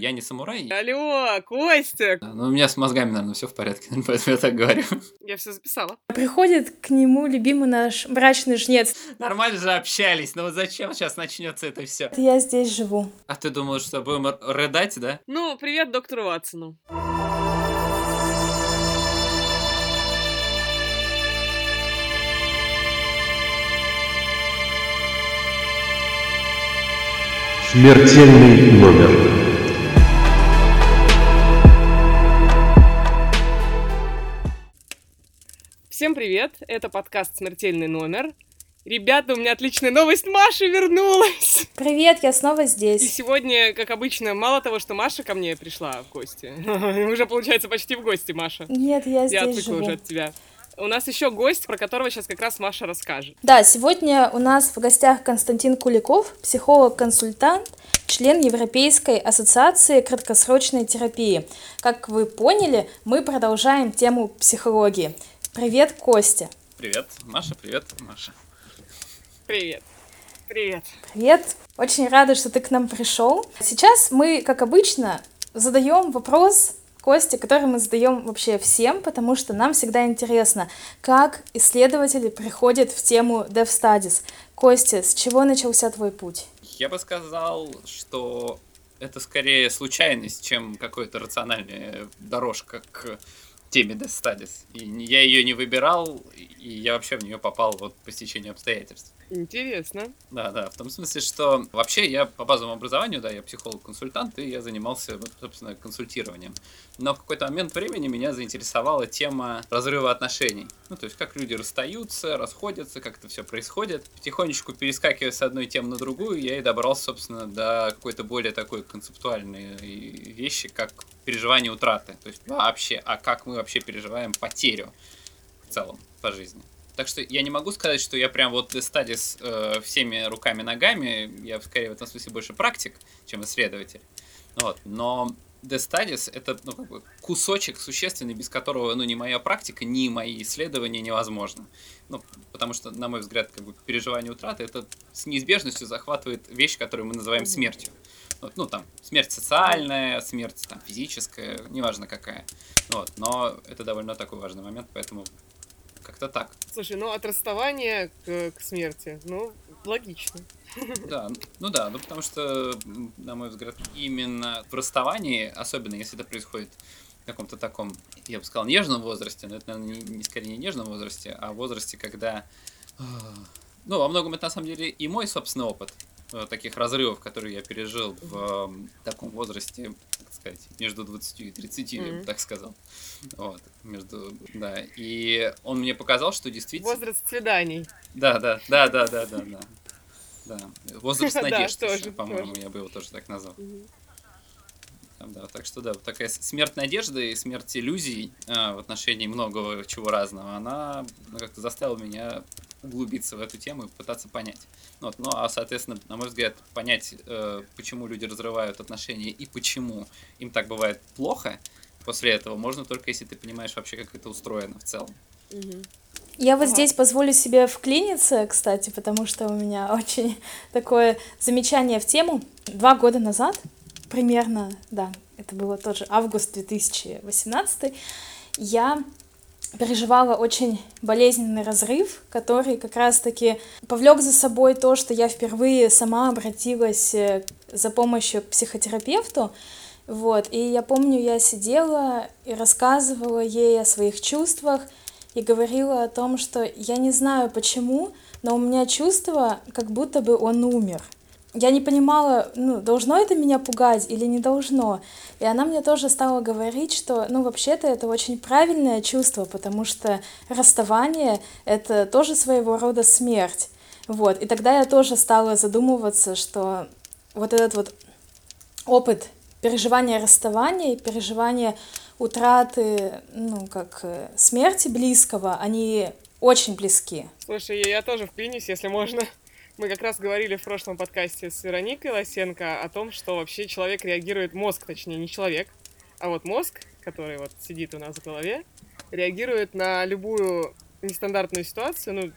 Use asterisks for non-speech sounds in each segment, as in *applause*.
Я не самурай. Алло, Костя! Ну, у меня с мозгами, наверное, все в порядке, *laughs* поэтому я так говорю. Я все записала. Приходит к нему любимый наш брачный жнец. Нормально же общались, но вот зачем сейчас начнется это все? Я здесь живу. А ты думал, что будем рыдать, да? Ну, привет доктору Ватсону. Смертельный номер. Всем привет, это подкаст «Смертельный номер». Ребята, у меня отличная новость, Маша вернулась! Привет, я снова И здесь. сегодня, как обычно, мало того, что Маша ко мне пришла в гости, *laughs* уже получается почти в гости, Маша. Нет, я Я здесь отвыкла живу. уже от тебя. У нас еще гость, про которого сейчас как раз Маша расскажет. Да, сегодня у нас в гостях Константин Куликов, психолог-консультант, член Европейской ассоциации краткосрочной терапии. Как вы поняли, мы продолжаем тему психологии. Привет, Костя. Привет, Маша, привет, Маша. Привет. Привет. Привет. Очень рада, что ты к нам пришел. Сейчас мы, как обычно, задаем вопрос Косте, который мы задаем вообще всем, потому что нам всегда интересно, как исследователи приходят в тему Dev Studies. Костя, с чего начался твой путь? Я бы сказал, что это скорее случайность, чем какая-то рациональная дорожка к теме Studies. И я ее не выбирал, и я вообще в нее попал вот по стечению обстоятельств. Интересно. Да, да, в том смысле, что вообще я по базовому образованию, да, я психолог-консультант, и я занимался, собственно, консультированием. Но в какой-то момент времени меня заинтересовала тема разрыва отношений. Ну, то есть, как люди расстаются, расходятся, как это все происходит. Потихонечку перескакивая с одной темы на другую, я и добрался, собственно, до какой-то более такой концептуальной вещи, как переживание утраты. То есть, вообще, а как мы вообще переживаем потерю в целом по жизни. Так что я не могу сказать, что я прям вот Studies э, всеми руками-ногами. Я скорее в этом смысле больше практик, чем исследователь. Вот. Но Death Studies это ну, как бы кусочек существенный, без которого ну, ни моя практика, ни мои исследования невозможно. Ну, потому что, на мой взгляд, как бы переживание утраты это с неизбежностью захватывает вещь, которую мы называем смертью. Вот, ну, там, смерть социальная, смерть там, физическая, неважно какая. Вот, но это довольно такой важный момент, поэтому как-то так. Слушай, ну от расставания к, к смерти, ну, логично. Да, ну да, ну потому что, на мой взгляд, именно в расставании, особенно если это происходит в каком-то таком, я бы сказал, нежном возрасте, но это, наверное, не, не скорее не нежном возрасте, а в возрасте, когда... а, Ну, во многом это на самом деле и мой собственный опыт таких разрывов, которые я пережил в м, таком возрасте, так сказать, между 20 и 30, я бы так сказал. Вот, между, да. И он мне показал, что действительно... Возраст свиданий. Да, да, да, да, да, да, да. Да. Возраст *laughs* Да, надежд, тоже, еще, по-моему, я бы его тоже так назвал. Там, да, так что да, вот такая смерть надежды и смерть иллюзий а, в отношении многого чего разного, она ну, как-то заставила меня углубиться в эту тему и пытаться понять. Ну Вот, ну а, соответственно, на мой взгляд, понять, э, почему люди разрывают отношения и почему им так бывает плохо после этого, можно только если ты понимаешь вообще, как это устроено в целом. Я вот Ага. здесь позволю себе вклиниться, кстати, потому что у меня *laughs* очень такое замечание в тему. Два года назад, примерно, да, это было тоже август 2018, я переживала очень болезненный разрыв, который как раз-таки повлек за собой то, что я впервые сама обратилась э, за помощью к психотерапевту. Вот, и я помню, я сидела и рассказывала ей о своих чувствах, и говорила о том, что я не знаю почему, но у меня чувство, как будто бы он умер. Я не понимала, ну, должно это меня пугать или не должно. И она мне тоже стала говорить, что, ну, вообще-то это очень правильное чувство, потому что расставание — это тоже своего рода смерть. Вот. И тогда я тоже стала задумываться, что вот этот вот опыт переживания расставания, и переживания утраты, ну, как э, смерти близкого, они очень близки. Слушай, я тоже вклинюсь, если можно. Мы как раз говорили в прошлом подкасте с Вероникой Лосенко о том, что вообще человек реагирует, мозг, точнее, не человек, а вот мозг, который вот сидит у нас в голове, реагирует на любую нестандартную ситуацию, ну,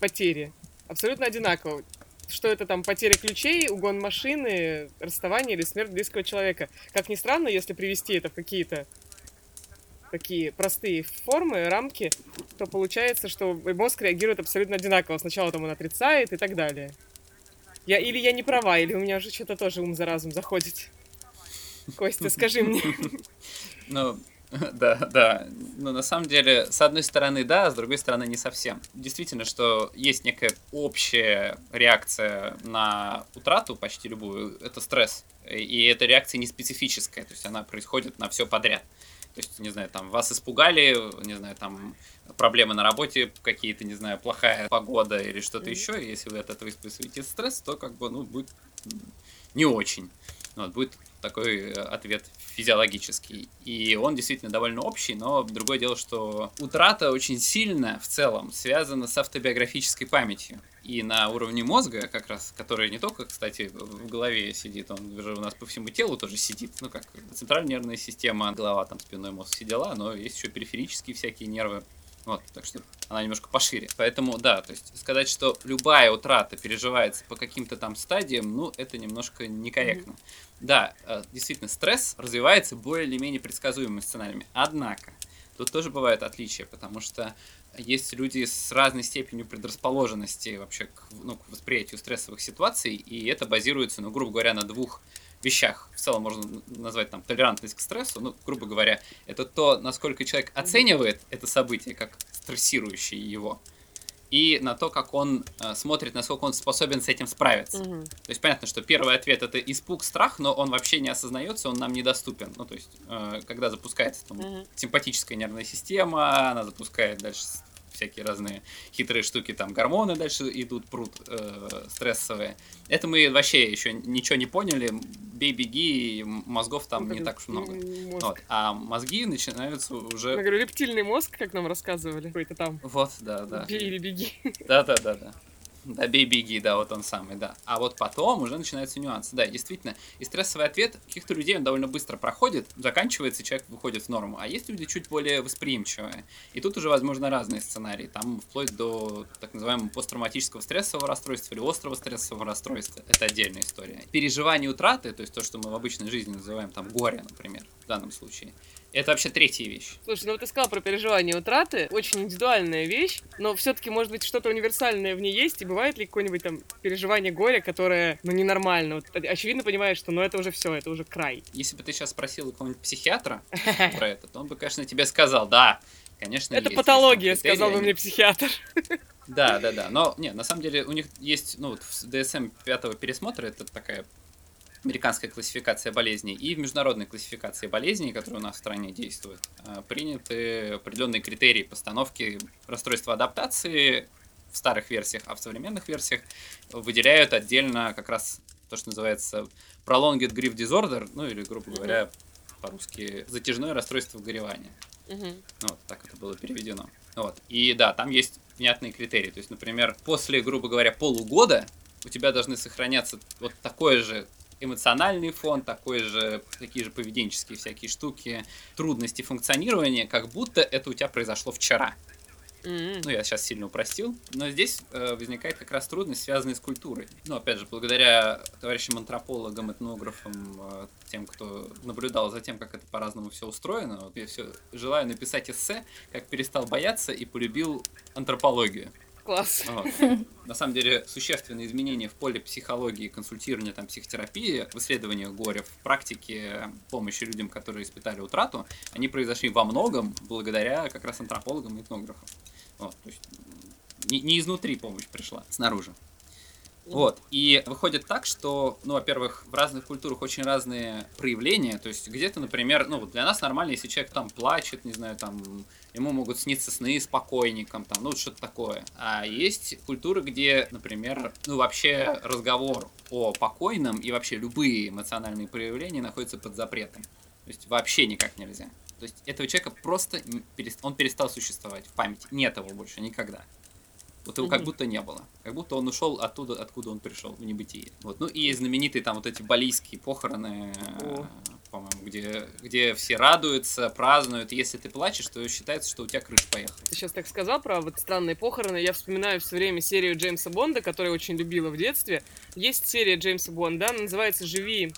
потери, абсолютно одинаково. что это там потеря ключей, угон машины, расставание или смерть близкого человека. Как ни странно, если привести это в какие-то такие простые формы, рамки, то получается, что мозг реагирует абсолютно одинаково. Сначала там он отрицает и так далее. Я, или я не права, или у меня уже что-то тоже ум за разум заходит. Костя, скажи мне. *laughs* Ну, *laughs* да, да. Но на самом деле, с одной стороны, да, с другой стороны, не совсем. Действительно, что есть некая общая реакция на утрату, почти любую, это стресс. И эта реакция не специфическая, то есть она происходит на все подряд. То есть, не знаю, там вас испугали, не знаю, там проблемы на работе какие-то, не знаю, плохая погода или что-то mm-hmm. еще, если вы от этого испытываете стресс, то как бы, ну, будет не очень. Вот, будет такой э, ответ физиологический. И он действительно довольно общий, но другое дело, что утрата очень сильно в целом связана с автобиографической памятью. И на уровне мозга, как раз, который не только, кстати, в голове сидит, он уже у нас по всему телу тоже сидит. Ну, как центральная нервная система, голова, там, спинной мозг, все дела, но есть еще периферические всякие нервы. Вот, так что она немножко пошире. Поэтому, да, то есть сказать, что любая утрата переживается по каким-то там стадиям, ну, это немножко некорректно. Mm-hmm. Да, э, действительно, стресс развивается более или менее предсказуемыми сценариями. Однако, тут тоже бывают отличия, потому что есть люди с разной степенью предрасположенности вообще к, ну, к восприятию стрессовых ситуаций, и это базируется, ну, грубо говоря, на двух вещах. В целом можно назвать там толерантность к стрессу. Ну, грубо говоря, это то, насколько человек оценивает это событие как стрессирующее его и на то, как он э, смотрит, насколько он способен с этим справиться. Угу. То есть понятно, что первый ответ это испуг, страх, но он вообще не осознается, он нам недоступен. Ну, то есть, э, когда запускается там, угу. симпатическая нервная система, она запускает дальше всякие разные хитрые штуки, там гормоны дальше идут, прут э, стрессовые. Это мы вообще еще ничего не поняли. Бей, беги, и мозгов там ну, не так уж много. Вот. А мозги начинаются уже... Я говорю, рептильный мозг, как нам рассказывали, какой-то там. Вот, да, да. Бей или беги. Да, да, да, да. Да, бей, беги, да, вот он самый, да. А вот потом уже начинаются нюансы. Да, действительно, и стрессовый ответ каких-то людей он довольно быстро проходит, заканчивается, человек выходит в норму. А есть люди чуть более восприимчивые. И тут уже, возможно, разные сценарии. Там вплоть до так называемого посттравматического стрессового расстройства или острого стрессового расстройства. Это отдельная история. Переживание утраты, то есть то, что мы в обычной жизни называем там горе, например, в данном случае, это вообще третья вещь. Слушай, ну вот ты сказал про переживание утраты. Очень индивидуальная вещь, но все-таки, может быть, что-то универсальное в ней есть, и бывает ли какое-нибудь там переживание горя, которое, ну, ненормально. Вот, очевидно понимаешь, что, ну, это уже все, это уже край. Если бы ты сейчас спросил какого-нибудь психиатра *laughs* про это, то он бы, конечно, тебе сказал, да, конечно, Это патология, сказал бы мне психиатр. Да, да, да. Но, нет, на самом деле, у них есть, ну, вот в DSM пятого пересмотра, это такая американская классификация болезней и в международной классификации болезней, которая у нас в стране действует, э, приняты определенные критерии постановки расстройства адаптации в старых версиях, а в современных версиях выделяют отдельно как раз то, что называется prolonged grief disorder, ну или, грубо говоря, по-русски затяжное расстройство горевания. Uh-huh. Вот, так это было переведено. Вот. И да, там есть внятные критерии. То есть, например, после, грубо говоря, полугода у тебя должны сохраняться вот такое же эмоциональный фон, такой же, такие же поведенческие всякие штуки, трудности функционирования, как будто это у тебя произошло вчера. Mm-hmm. Ну, я сейчас сильно упростил. Но здесь э, возникает как раз трудность, связанная с культурой. Ну, опять же, благодаря товарищам антропологам, этнографам, э, тем, кто наблюдал за тем, как это по-разному все устроено, вот я все желаю написать эссе, как перестал бояться и полюбил антропологию. Класс. Вот. На самом деле, существенные изменения в поле психологии, консультирования, там, психотерапии, в исследованиях горя, в практике помощи людям, которые испытали утрату, они произошли во многом благодаря как раз антропологам и этнографам. Вот, то есть не, не изнутри помощь пришла, снаружи. Вот. И выходит так, что, ну, во-первых, в разных культурах очень разные проявления. То есть где-то, например, ну, для нас нормально, если человек там плачет, не знаю, там, ему могут сниться сны с покойником, там, ну, что-то такое. А есть культуры, где, например, ну, вообще разговор о покойном и вообще любые эмоциональные проявления находятся под запретом. То есть вообще никак нельзя. То есть этого человека просто, он перестал существовать в памяти. Нет его больше никогда. Вот его как будто не было. Как будто он ушел оттуда, откуда он пришел, в небытие. Вот. Ну и знаменитые там вот эти балийские похороны, э, по-моему, где, где все радуются, празднуют. Если ты плачешь, то считается, что у тебя крыша поехала. Ты сейчас так сказал про вот странные похороны. Я вспоминаю все время серию Джеймса Бонда, которую я очень любила в детстве. Есть серия Джеймса Бонда, она называется «Живи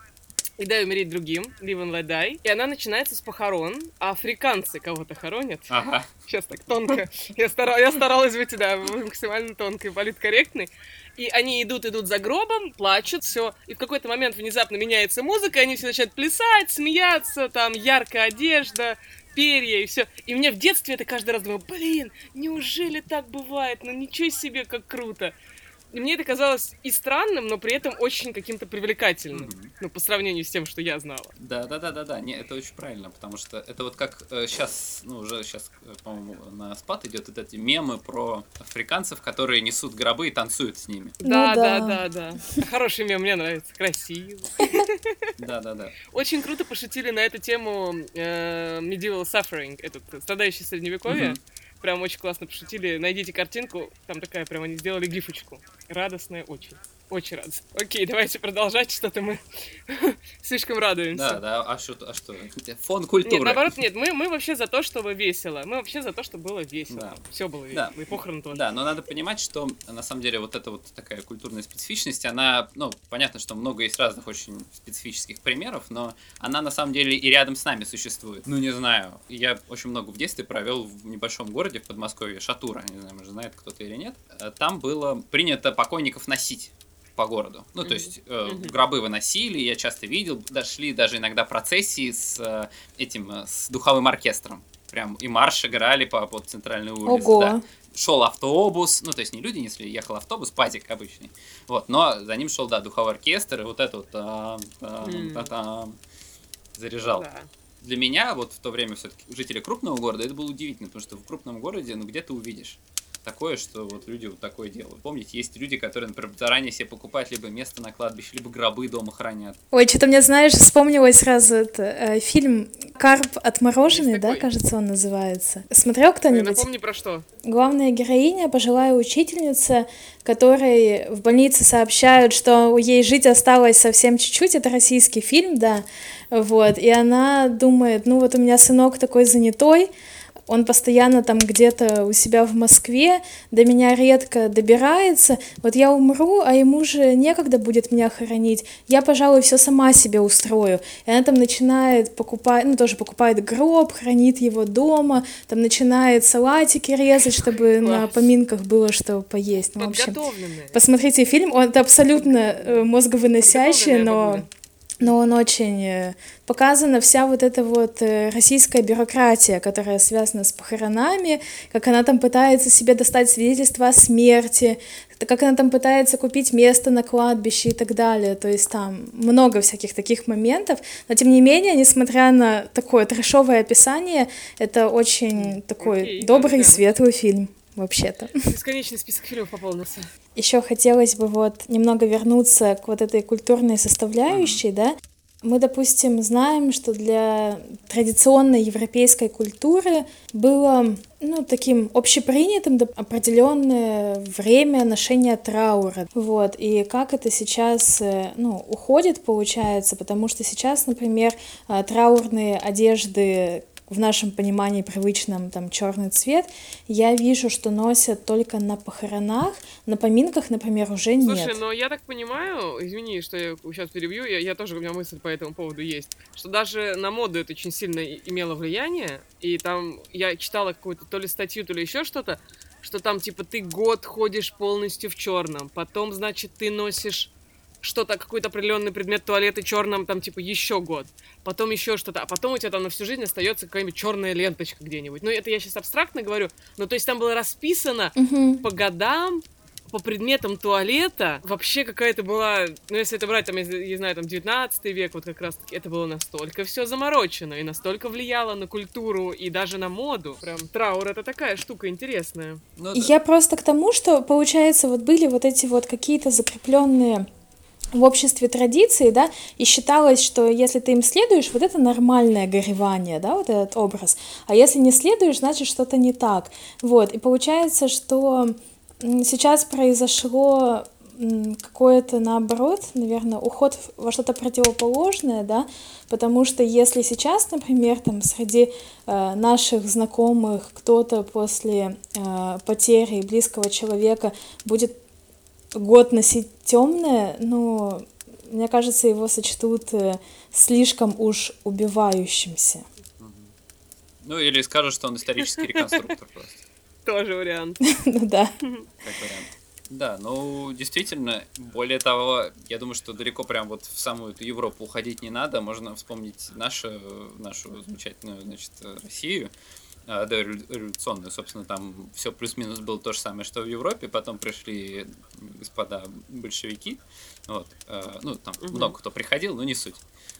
и дай умереть другим», Live and Let Die. И она начинается с похорон, а африканцы кого-то хоронят. Ага. Сейчас так тонко. Я, старал, я старалась быть, да, максимально тонкой, политкорректной. И они идут, идут за гробом, плачут, все. И в какой-то момент внезапно меняется музыка, и они все начинают плясать, смеяться, там яркая одежда, перья и все. И мне в детстве это каждый раз думаю, блин, неужели так бывает? Ну ничего себе, как круто. И мне это казалось и странным, но при этом очень каким-то привлекательным. Мгм. Ну, по сравнению с тем, что я знала. Да, да, да, да, да. Не, это очень правильно, потому что это вот как сейчас, ну уже сейчас, по-моему, на спад идет вот эти мемы про африканцев, которые несут гробы и танцуют с ними. Ну Да, да, да. да, да. Хороший мем, мне нравится. Красиво. Да, да, да. Очень круто пошутили на эту тему э, Medieval Suffering, этот э, страдающий средневековье. Прям очень классно пошутили. Найдите картинку, там такая прям они сделали гифочку. Радостная очень. Очень рад. Окей, давайте продолжать, что-то мы *laughs* слишком радуемся. Да, да, а что, а что? Фон культуры. Нет, наоборот, нет, мы, мы вообще за то, чтобы весело. Мы вообще за то, чтобы было весело. Да. Все было весело. Да. И похороны тоже. Да, но надо понимать, что на самом деле вот эта вот такая культурная специфичность, она, ну, понятно, что много есть разных очень специфических примеров, но она на самом деле и рядом с нами существует. Ну, не знаю, я очень много в детстве провел в небольшом городе в Подмосковье, Шатура, не знаю, может, знает кто-то или нет. Там было принято покойников носить по городу. Ну, то есть э, гробы выносили, я часто видел, дошли даже иногда процессии с э, этим, э, с духовым оркестром. Прям и марш играли по, по центральной улице. Ого. да шел автобус, ну, то есть не люди несли, ехал автобус, пазик обычный, вот, но за ним шел, да, духовой оркестр, и вот это вот там, там, М. та-там, заряжал. Да. Для меня, вот в то время все-таки жители крупного города, это было удивительно, потому что в крупном городе, ну, где ты увидишь такое, что вот люди вот такое делают. Помните, есть люди, которые, например, заранее себе покупают либо место на кладбище, либо гробы дома хранят. Ой, что-то мне, знаешь, вспомнилось сразу это, э, фильм «Карп отмороженный», да, кажется, он называется. Смотрел кто-нибудь? Напомни про что. Главная героиня, пожилая учительница, которой в больнице сообщают, что ей жить осталось совсем чуть-чуть. Это российский фильм, да. Вот. И она думает, ну вот у меня сынок такой занятой, он постоянно там где-то у себя в Москве, до меня редко добирается. Вот я умру, а ему же некогда будет меня хоронить. Я, пожалуй, все сама себе устрою. И она там начинает покупать, ну тоже покупает гроб, хранит его дома, там начинает салатики резать, чтобы на Класс. поминках было что поесть. Ну, в общем, посмотрите фильм, он это абсолютно э, мозговыносящий, но бабуля. Но он очень э, показана вся вот эта вот э, российская бюрократия, которая связана с похоронами, как она там пытается себе достать свидетельство о смерти, как она там пытается купить место на кладбище и так далее. То есть там много всяких таких моментов. Но тем не менее, несмотря на такое трешовое описание, это очень такой Окей, добрый и ага. светлый фильм вообще-то. *laughs* Бесконечный список фильмов пополнился. Еще хотелось бы вот немного вернуться к вот этой культурной составляющей, да. Мы, допустим, знаем, что для традиционной европейской культуры было ну, таким общепринятым доп- определенное время ношения траура. Вот. И как это сейчас э, ну, уходит, получается, потому что сейчас, например, э, траурные одежды в нашем понимании привычном там черный цвет, я вижу, что носят только на похоронах, на поминках, например, уже нет. Слушай, но я так понимаю, извини, что я сейчас перебью, я, я тоже, у меня мысль по этому поводу есть, что даже на моду это очень сильно имело влияние, и там я читала какую-то то ли статью, то ли еще что-то, что там типа ты год ходишь полностью в черном, потом, значит, ты носишь что-то, какой-то определенный предмет туалета черным, там, типа, еще год. Потом еще что-то. А потом у тебя там на всю жизнь остается какая-нибудь черная ленточка где-нибудь. Ну, это я сейчас абстрактно говорю. Но то есть там было расписано Мгм. по годам, по предметам туалета. Вообще какая-то была... Ну, если это брать, там, я, я знаю, там, 19 век, вот как раз-таки, это было настолько все заморочено и настолько влияло на культуру и даже на моду. Прям траур — это такая штука интересная. Ну, да. Я просто к тому, что, получается, вот были вот эти вот какие-то закрепленные в обществе традиции, да, и считалось, что если ты им следуешь, вот это нормальное горевание, да, вот этот образ, а если не следуешь, значит что-то не так, вот, и получается, что сейчас произошло какое-то наоборот, наверное, уход во что-то противоположное, да, потому что если сейчас, например, там среди э, наших знакомых кто-то после э, потери близкого человека будет год носить темное, ну, мне кажется, его сочтут э, слишком уж убивающимся. Ну, или скажут, что он исторический реконструктор просто. *laughs* Тоже вариант. *laughs* Ну да. как вариант. Да, ну, действительно, более того, я думаю, что далеко прям вот в самую эту Европу уходить не надо. Можно вспомнить нашу, нашу замечательную, значит, Россию, дореволюционную, собственно, там все плюс-минус было то же самое, что в Европе, потом пришли господа большевики, вот, э, ну, там Мгм. много кто приходил, но не суть.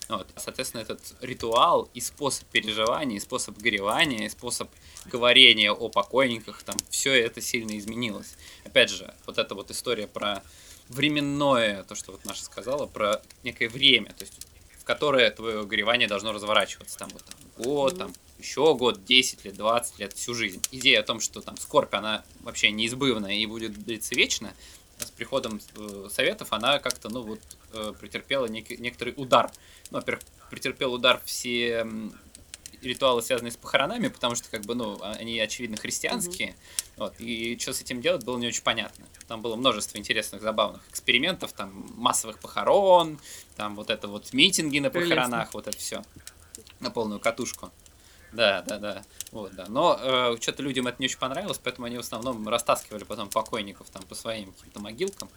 Вот. Соответственно, этот ритуал и способ переживания, и способ горевания, и способ говорения о покойниках, там все это сильно изменилось. Опять же, вот эта вот история про временное, то, что вот Наша сказала, про некое время, то есть в которое твое горевание должно разворачиваться. Там вот там, год, там еще год, 10 лет, 20 лет, всю жизнь. Идея о том, что там скорбь, она вообще неизбывная и будет длиться вечно, с приходом э, советов она как-то, ну вот, э, претерпела некий, некоторый удар. Ну, во-первых, претерпел удар все ритуалы, связанные с похоронами, потому что, как бы, ну, а- они, очевидно, христианские. Вот, и что с этим делать, было не очень понятно. Там было множество интересных, забавных экспериментов, там, массовых похорон, там, вот это вот митинги на Прелестно. похоронах, вот это все. На полную катушку. Да, да, да. Вот, да. Но что-то людям это не очень понравилось, поэтому они в основном растаскивали потом покойников там по своим каким-то могилкам.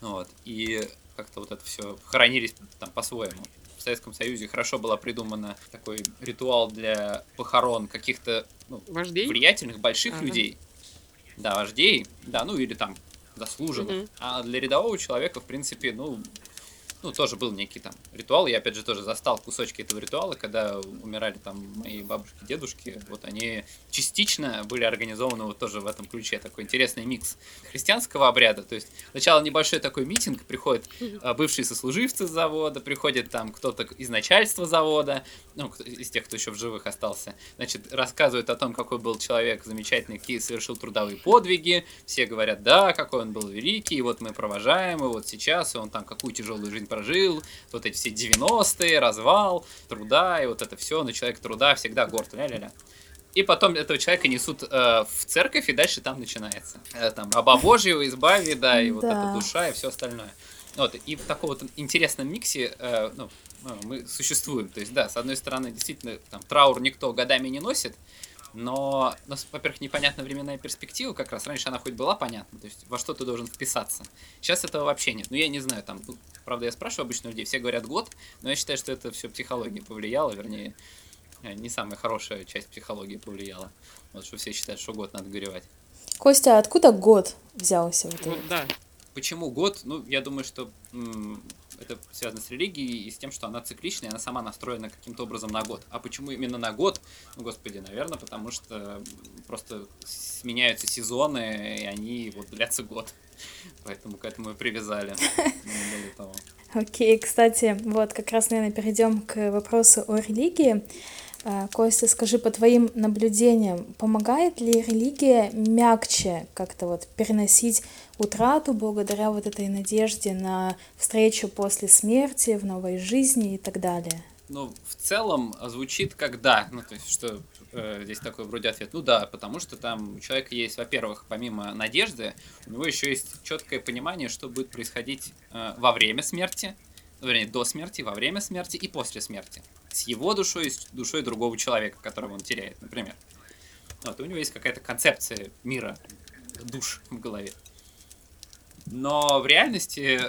Вот. И как-то вот это все хоронились там по-своему. В Советском Союзе хорошо была придумана такой ритуал для похорон каких-то ну, Вождей? влиятельных больших Ага. людей. Да, вождей, да, ну или там заслуженных. Мгм. А для рядового человека, в принципе, ну, ну, тоже был некий там ритуал. Я, опять же, тоже застал кусочки этого ритуала, когда умирали там мои бабушки, дедушки. Вот они частично были организованы вот тоже в этом ключе. Такой интересный микс христианского обряда. То есть сначала небольшой такой митинг, приходят а, бывшие сослуживцы завода, приходит там кто-то из начальства завода, ну, из тех, кто еще в живых остался. Значит, рассказывают о том, какой был человек замечательный, какие совершил трудовые подвиги. Все говорят, да, какой он был великий, и вот мы провожаем, и вот сейчас, и он там какую тяжелую жизнь прожил, вот эти все 90-е, развал, труда, и вот это все, но человек труда всегда горд, ля-ля-ля. И потом этого человека несут э, в церковь, и дальше там начинается. Э, там раба Божьего избави, да, и вот Да. эта душа, и все остальное. Вот, и в таком вот интересном миксе э, ну, ну, мы существуем. То есть, да, с одной стороны, действительно, там, траур никто годами не носит, но, но, с- во-первых, непонятна временная перспектива, как раз раньше она хоть была понятна, то есть во что ты должен вписаться. Сейчас этого вообще нет. Ну, я не знаю, там, ну, правда, я спрашиваю обычно людей, все говорят год, но я считаю, что это все психология повлияла, вернее, э, не самая хорошая часть психологии повлияла. Вот что все считают, что год надо горевать. Костя, а откуда год взялся? Вот этот? да. Почему год? Ну, я думаю, что это связано с религией и с тем, что она цикличная, она сама настроена каким-то образом на год. А почему именно на год? Ну, господи, наверное, потому что просто сменяются сезоны, и они вот длятся год. Поэтому к этому и привязали. Окей, кстати, вот как раз, наверное, перейдем к вопросу о религии. А, Костя, скажи, по твоим наблюдениям, помогает ли религия мягче как-то вот переносить утрату благодаря вот этой надежде на встречу после смерти, в новой жизни и так далее? Ну, в целом а, звучит как да. Ну, то есть, что э, здесь такой вроде ответ. Ну да, потому что там у человека есть, во-первых, помимо надежды, у него еще есть четкое понимание, что будет происходить э, во время смерти, вернее, до смерти, во время смерти и после смерти. С его душой и с душой другого человека, которого он теряет, например. Вот, у него есть какая-то концепция мира душ в голове. Но в реальности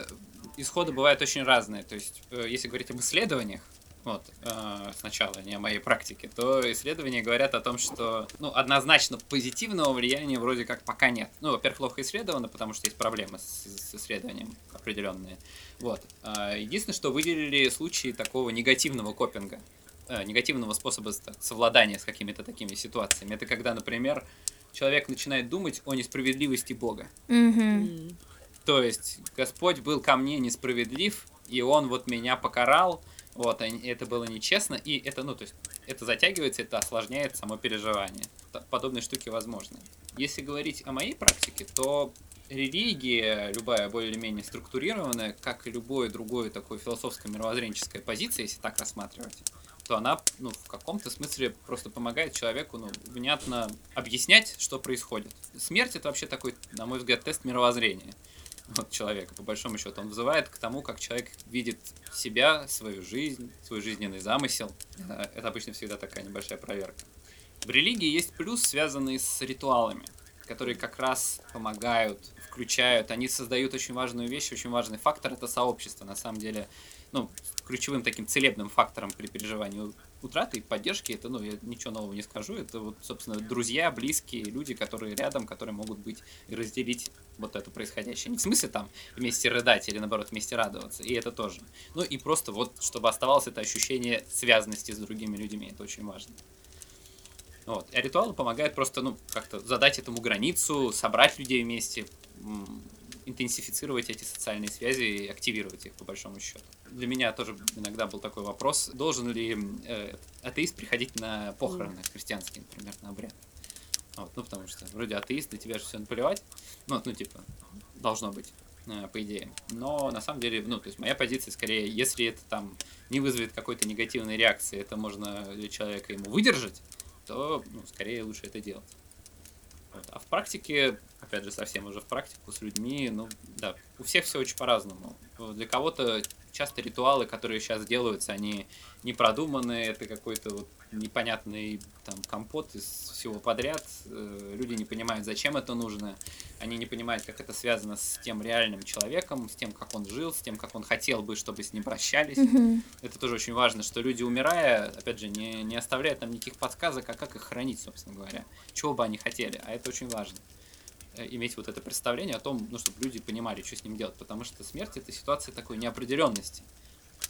исходы бывают очень разные. То есть, э, если говорить об исследованиях, вот, э, сначала, не о моей практике, то исследования говорят о том, что, ну, однозначно позитивного влияния вроде как пока нет. Ну, во-первых, плохо исследовано, потому что есть проблемы с, с исследованием определенные. Вот. А, Единственное, что выделили случаи такого негативного копинга, э, негативного способа с- совладания с какими-то такими ситуациями. Это когда, например, человек начинает думать о несправедливости Бога. М. То есть Господь был ко мне несправедлив, и Он вот меня покарал, вот, и это было нечестно, и это, ну, то есть, это затягивается, это осложняет само переживание. Подобные штуки возможны. Если говорить о моей практике, то религия, любая более-менее структурированная, как и любое другое такое философско-мировоззренческая позиция, если так рассматривать, то она ну, в каком-то смысле просто помогает человеку ну, внятно объяснять, что происходит. Смерть это вообще такой, на мой взгляд, тест мировоззрения вот, человека, по большому счету. Он вызывает к тому, как человек видит себя, свою жизнь, свой жизненный замысел. Э, это обычно всегда такая небольшая проверка. В религии есть плюс, связанный с ритуалами, которые как раз помогают, включают, они создают очень важную вещь, очень важный фактор, это сообщество. На самом деле, ну, ключевым таким целебным фактором при переживании утраты и поддержки, это, ну, я ничего нового не скажу, это вот, собственно, друзья, близкие, люди, которые рядом, которые могут быть и разделить вот это происходящее. Не в смысле там вместе рыдать или, наоборот, вместе радоваться, и это тоже. Ну, и просто вот, чтобы оставалось это ощущение связанности с другими людьми, это очень важно. Вот. А ритуалы помогают просто, ну, как-то задать этому границу, собрать людей вместе, интенсифицировать эти социальные связи и активировать их, по большому счету. Для меня тоже иногда был такой вопрос, должен ли э, атеист приходить на похороны христианские, например, на обряд. Вот, ну, потому что вроде атеист, на тебя же все наплевать. Ну, ну, типа, должно быть, э, по идее. Но на самом деле, ну, то есть моя позиция скорее, если это там не вызовет какой-то негативной реакции, это можно для человека ему выдержать, то ну, скорее лучше это делать. Вот. А в практике, опять же, совсем уже в практику с людьми, ну да, у всех все очень по-разному. Для кого-то часто ритуалы, которые сейчас делаются, они не продуманные, это какой-то вот непонятный там компот из всего подряд. Э, люди не понимают, зачем это нужно. Они не понимают, как это связано с тем реальным человеком, с тем, как он жил, с тем, как он хотел бы, чтобы с ним прощались. Mm-hmm. Это тоже очень важно, что люди, умирая, опять же, не, не оставляют нам никаких подсказок, а как их хранить, собственно говоря. Чего бы они хотели. А это очень важно э, иметь вот это представление о том, ну, чтобы люди понимали, что с ним делать, потому что смерть это ситуация такой неопределенности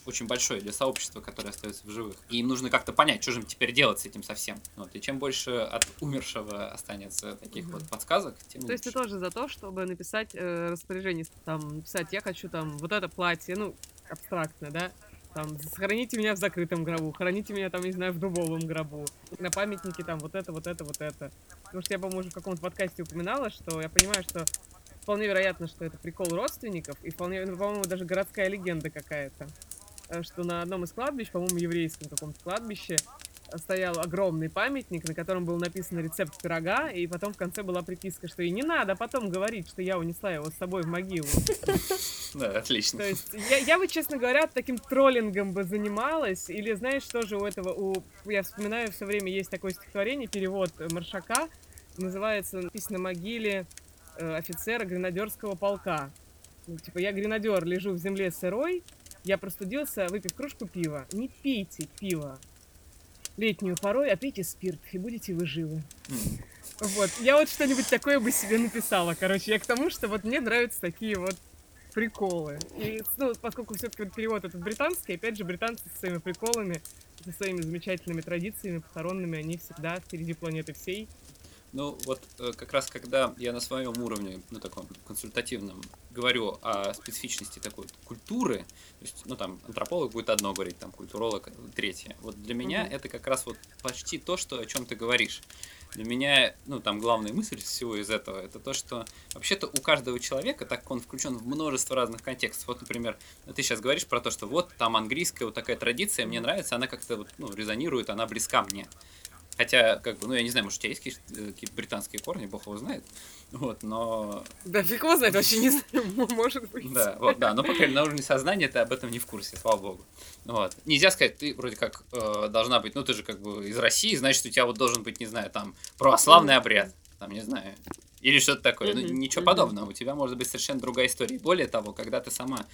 очень большой для сообщества, которое остается в живых. И им нужно как-то понять, что же им теперь делать с этим совсем. Вот. И чем больше от умершего останется таких угу. вот подсказок, тем То лучше. есть ты тоже за то, чтобы написать э, распоряжение, там, написать, я хочу там вот это платье, ну, абстрактно, да, там, сохраните меня в закрытом гробу, храните меня там, не знаю, в дубовом гробу, на памятнике там вот это, вот это, вот это. Потому что я, по-моему, уже в каком-то подкасте упоминала, что я понимаю, что вполне вероятно, что это прикол родственников, и вполне, ну, по-моему, даже городская легенда какая-то. Э, что на одном из кладбищ, по-моему, еврейском каком-то кладбище, стоял огромный памятник, на котором был написан рецепт пирога, и потом в конце была приписка, что и не надо потом говорить, что я унесла его с собой в могилу. Да, отлично. То есть я, я бы, честно говоря, таким троллингом бы занималась, или знаешь, что же у этого, у, я вспоминаю все время, есть такое стихотворение, перевод Маршака, называется «Написано на могиле э, офицера гренадерского полка». Ну, типа, я гренадер, лежу в земле сырой, я простудился, выпив кружку пива. Не пейте пиво летнюю порой, а пейте спирт, и будете вы живы. Вот, я вот что-нибудь такое бы себе написала, короче. Я к тому, что вот мне нравятся такие вот приколы. И, ну, поскольку все-таки вот перевод этот британский, опять же, британцы со своими приколами, со своими замечательными традициями похоронными, они всегда впереди планеты всей. Ну, вот э, как раз когда я на своем уровне, ну, таком консультативном, говорю о специфичности такой культуры, то есть, ну, там, антрополог будет одно говорить, там, культуролог третье. Вот для меня mm-hmm. это как раз вот почти то, что, о чем ты говоришь. Для меня, ну, там, главная мысль всего из этого, это то, что вообще-то у каждого человека, так как он включен в множество разных контекстов. Вот, например, ты сейчас говоришь про то, что вот там английская вот такая традиция, мне нравится, она как-то вот, ну, резонирует, она близка мне. Хотя, как бы, ну, я не знаю, может, у тебя есть э, какие-то британские корни, бог его знает. Вот, но... Да фиг его знает, вообще не знаю, *laughs* может быть. Да, вот, да, но, по крайней мере, на уровне сознания ты об этом не в курсе, слава богу. Вот. Нельзя сказать, ты вроде как э, должна быть, ну, ты же как бы из России, значит, у тебя вот должен быть, не знаю, там, православный обряд, там, не знаю, или что-то такое. Mm-hmm. Ну, ничего mm-hmm. подобного. У тебя может быть совершенно другая история. Более того, когда ты сама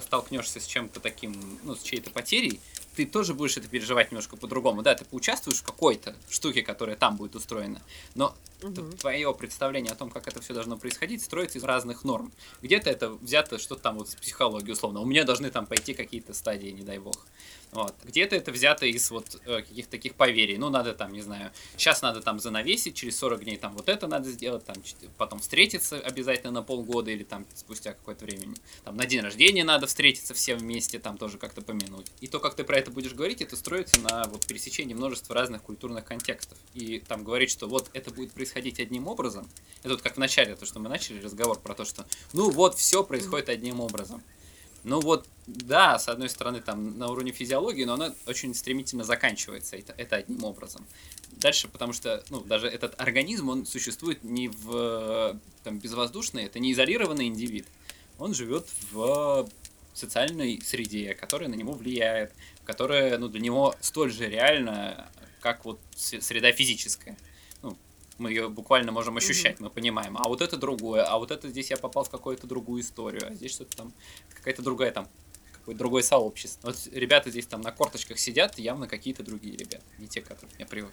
столкнешься с чем-то таким, ну, с чьей-то потерей, ты тоже будешь это переживать немножко по-другому. Да, ты поучаствуешь в какой-то штуке, которая там будет устроена, но угу. твое представление о том, как это все должно происходить, строится из разных норм. Где-то это взято что-то там вот с психологии условно. У меня должны там пойти какие-то стадии, не дай бог. Вот. Где-то это взято из вот э, каких-то таких поверий. Ну, надо там, не знаю, сейчас надо там занавесить, через 40 дней там вот это надо сделать, там потом встретиться обязательно на полгода или там спустя какое-то время. Там на день рождения надо встретиться все вместе, там тоже как-то помянуть. И то, как ты про это это будешь говорить, это строится на вот пересечении множества разных культурных контекстов. И там говорить, что вот это будет происходить одним образом, это вот как в начале, то, что мы начали разговор про то, что ну вот все происходит одним образом. Ну вот, да, с одной стороны, там на уровне физиологии, но она очень стремительно заканчивается это, это одним образом. Дальше, потому что, ну, даже этот организм, он существует не в там, безвоздушной, это не изолированный индивид. Он живет в социальной среде, которая на него влияет, которая, ну, для него столь же реальна, как вот среда физическая мы ее буквально можем ощущать, мы понимаем. А вот это другое, а вот это здесь я попал в какую-то другую историю, а здесь что-то там, какая-то другая там, какое-то другое сообщество. Вот ребята здесь там на корточках сидят, явно какие-то другие ребята, не те, к которым я привык.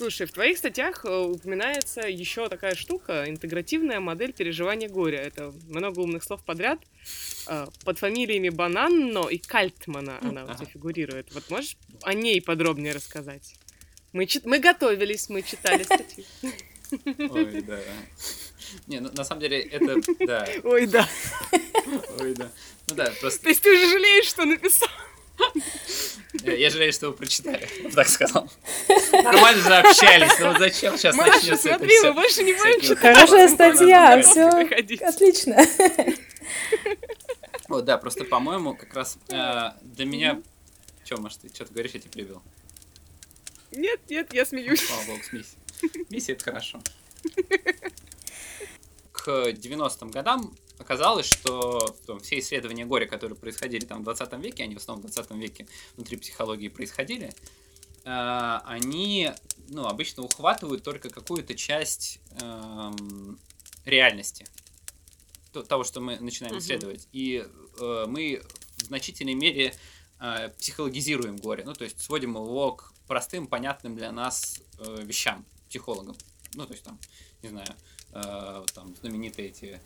Слушай, в твоих статьях э, упоминается еще такая штука, интегративная модель переживания горя. Это много умных слов подряд. Э, под фамилиями Бананно и Кальтмана она у тебя фигурирует. Вот можешь о ней подробнее рассказать? Мы, чит... мы готовились, мы читали статью. Ой, да. Не, ну, на самом деле это, да. Ой, да. Ой, да. Ну да, просто... То есть ты уже жалеешь, что написал? Я жалею, что вы прочитали, так сказал. *laughs* Нормально же общались, но вот зачем сейчас Маша, начнется смотри, это мы больше не будем читать. Хорошая статья, все отлично. *laughs* Вот, да, просто, по-моему, как раз э, для меня... Че, Маш, ты что-то говоришь, я тебя привел. Нет, нет, я смеюсь. Слава богу, смейся. Смейся, это хорошо. *laughs* К 90-м годам оказалось, что там, все исследования горя, которые происходили там в 20 веке, они в основном в 20 веке внутри психологии происходили, э, они ну, обычно ухватывают только какую-то часть э, реальности того, что мы начинаем uh-huh. исследовать. И э, мы в значительной мере э, психологизируем горе, ну, то есть сводим его к простым, понятным для нас э, вещам, психологам. Ну, то есть там, не знаю, э, там знаменитые эти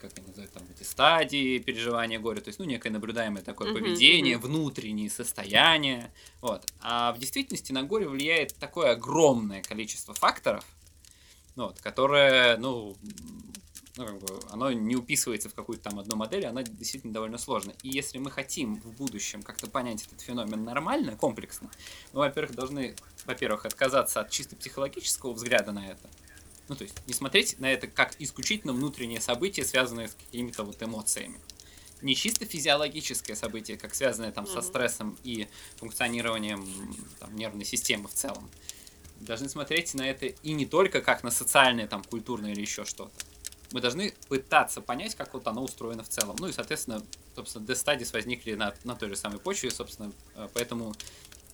как они называют, там, эти стадии переживания горя, то есть, ну, некое наблюдаемое такое uh-huh, поведение, uh-huh. внутренние состояния, вот. А в действительности на горе влияет такое огромное количество факторов, ну, вот, которое, ну, ну, как бы, оно не уписывается в какую-то там одну модель, она действительно довольно сложна. И если мы хотим в будущем как-то понять этот феномен нормально, комплексно, мы, во-первых, должны, во-первых, отказаться от чисто психологического взгляда на это, ну, то есть не смотреть на это как исключительно внутреннее событие, связанное с какими-то вот эмоциями. Не чисто физиологическое событие, как связанное там со стрессом и функционированием там, нервной системы в целом. Должны смотреть на это и не только как на социальное, там, культурное или еще что-то. Мы должны пытаться понять, как вот оно устроено в целом. Ну и, соответственно, собственно, Death Studies возникли на, на той же самой почве, собственно, э, поэтому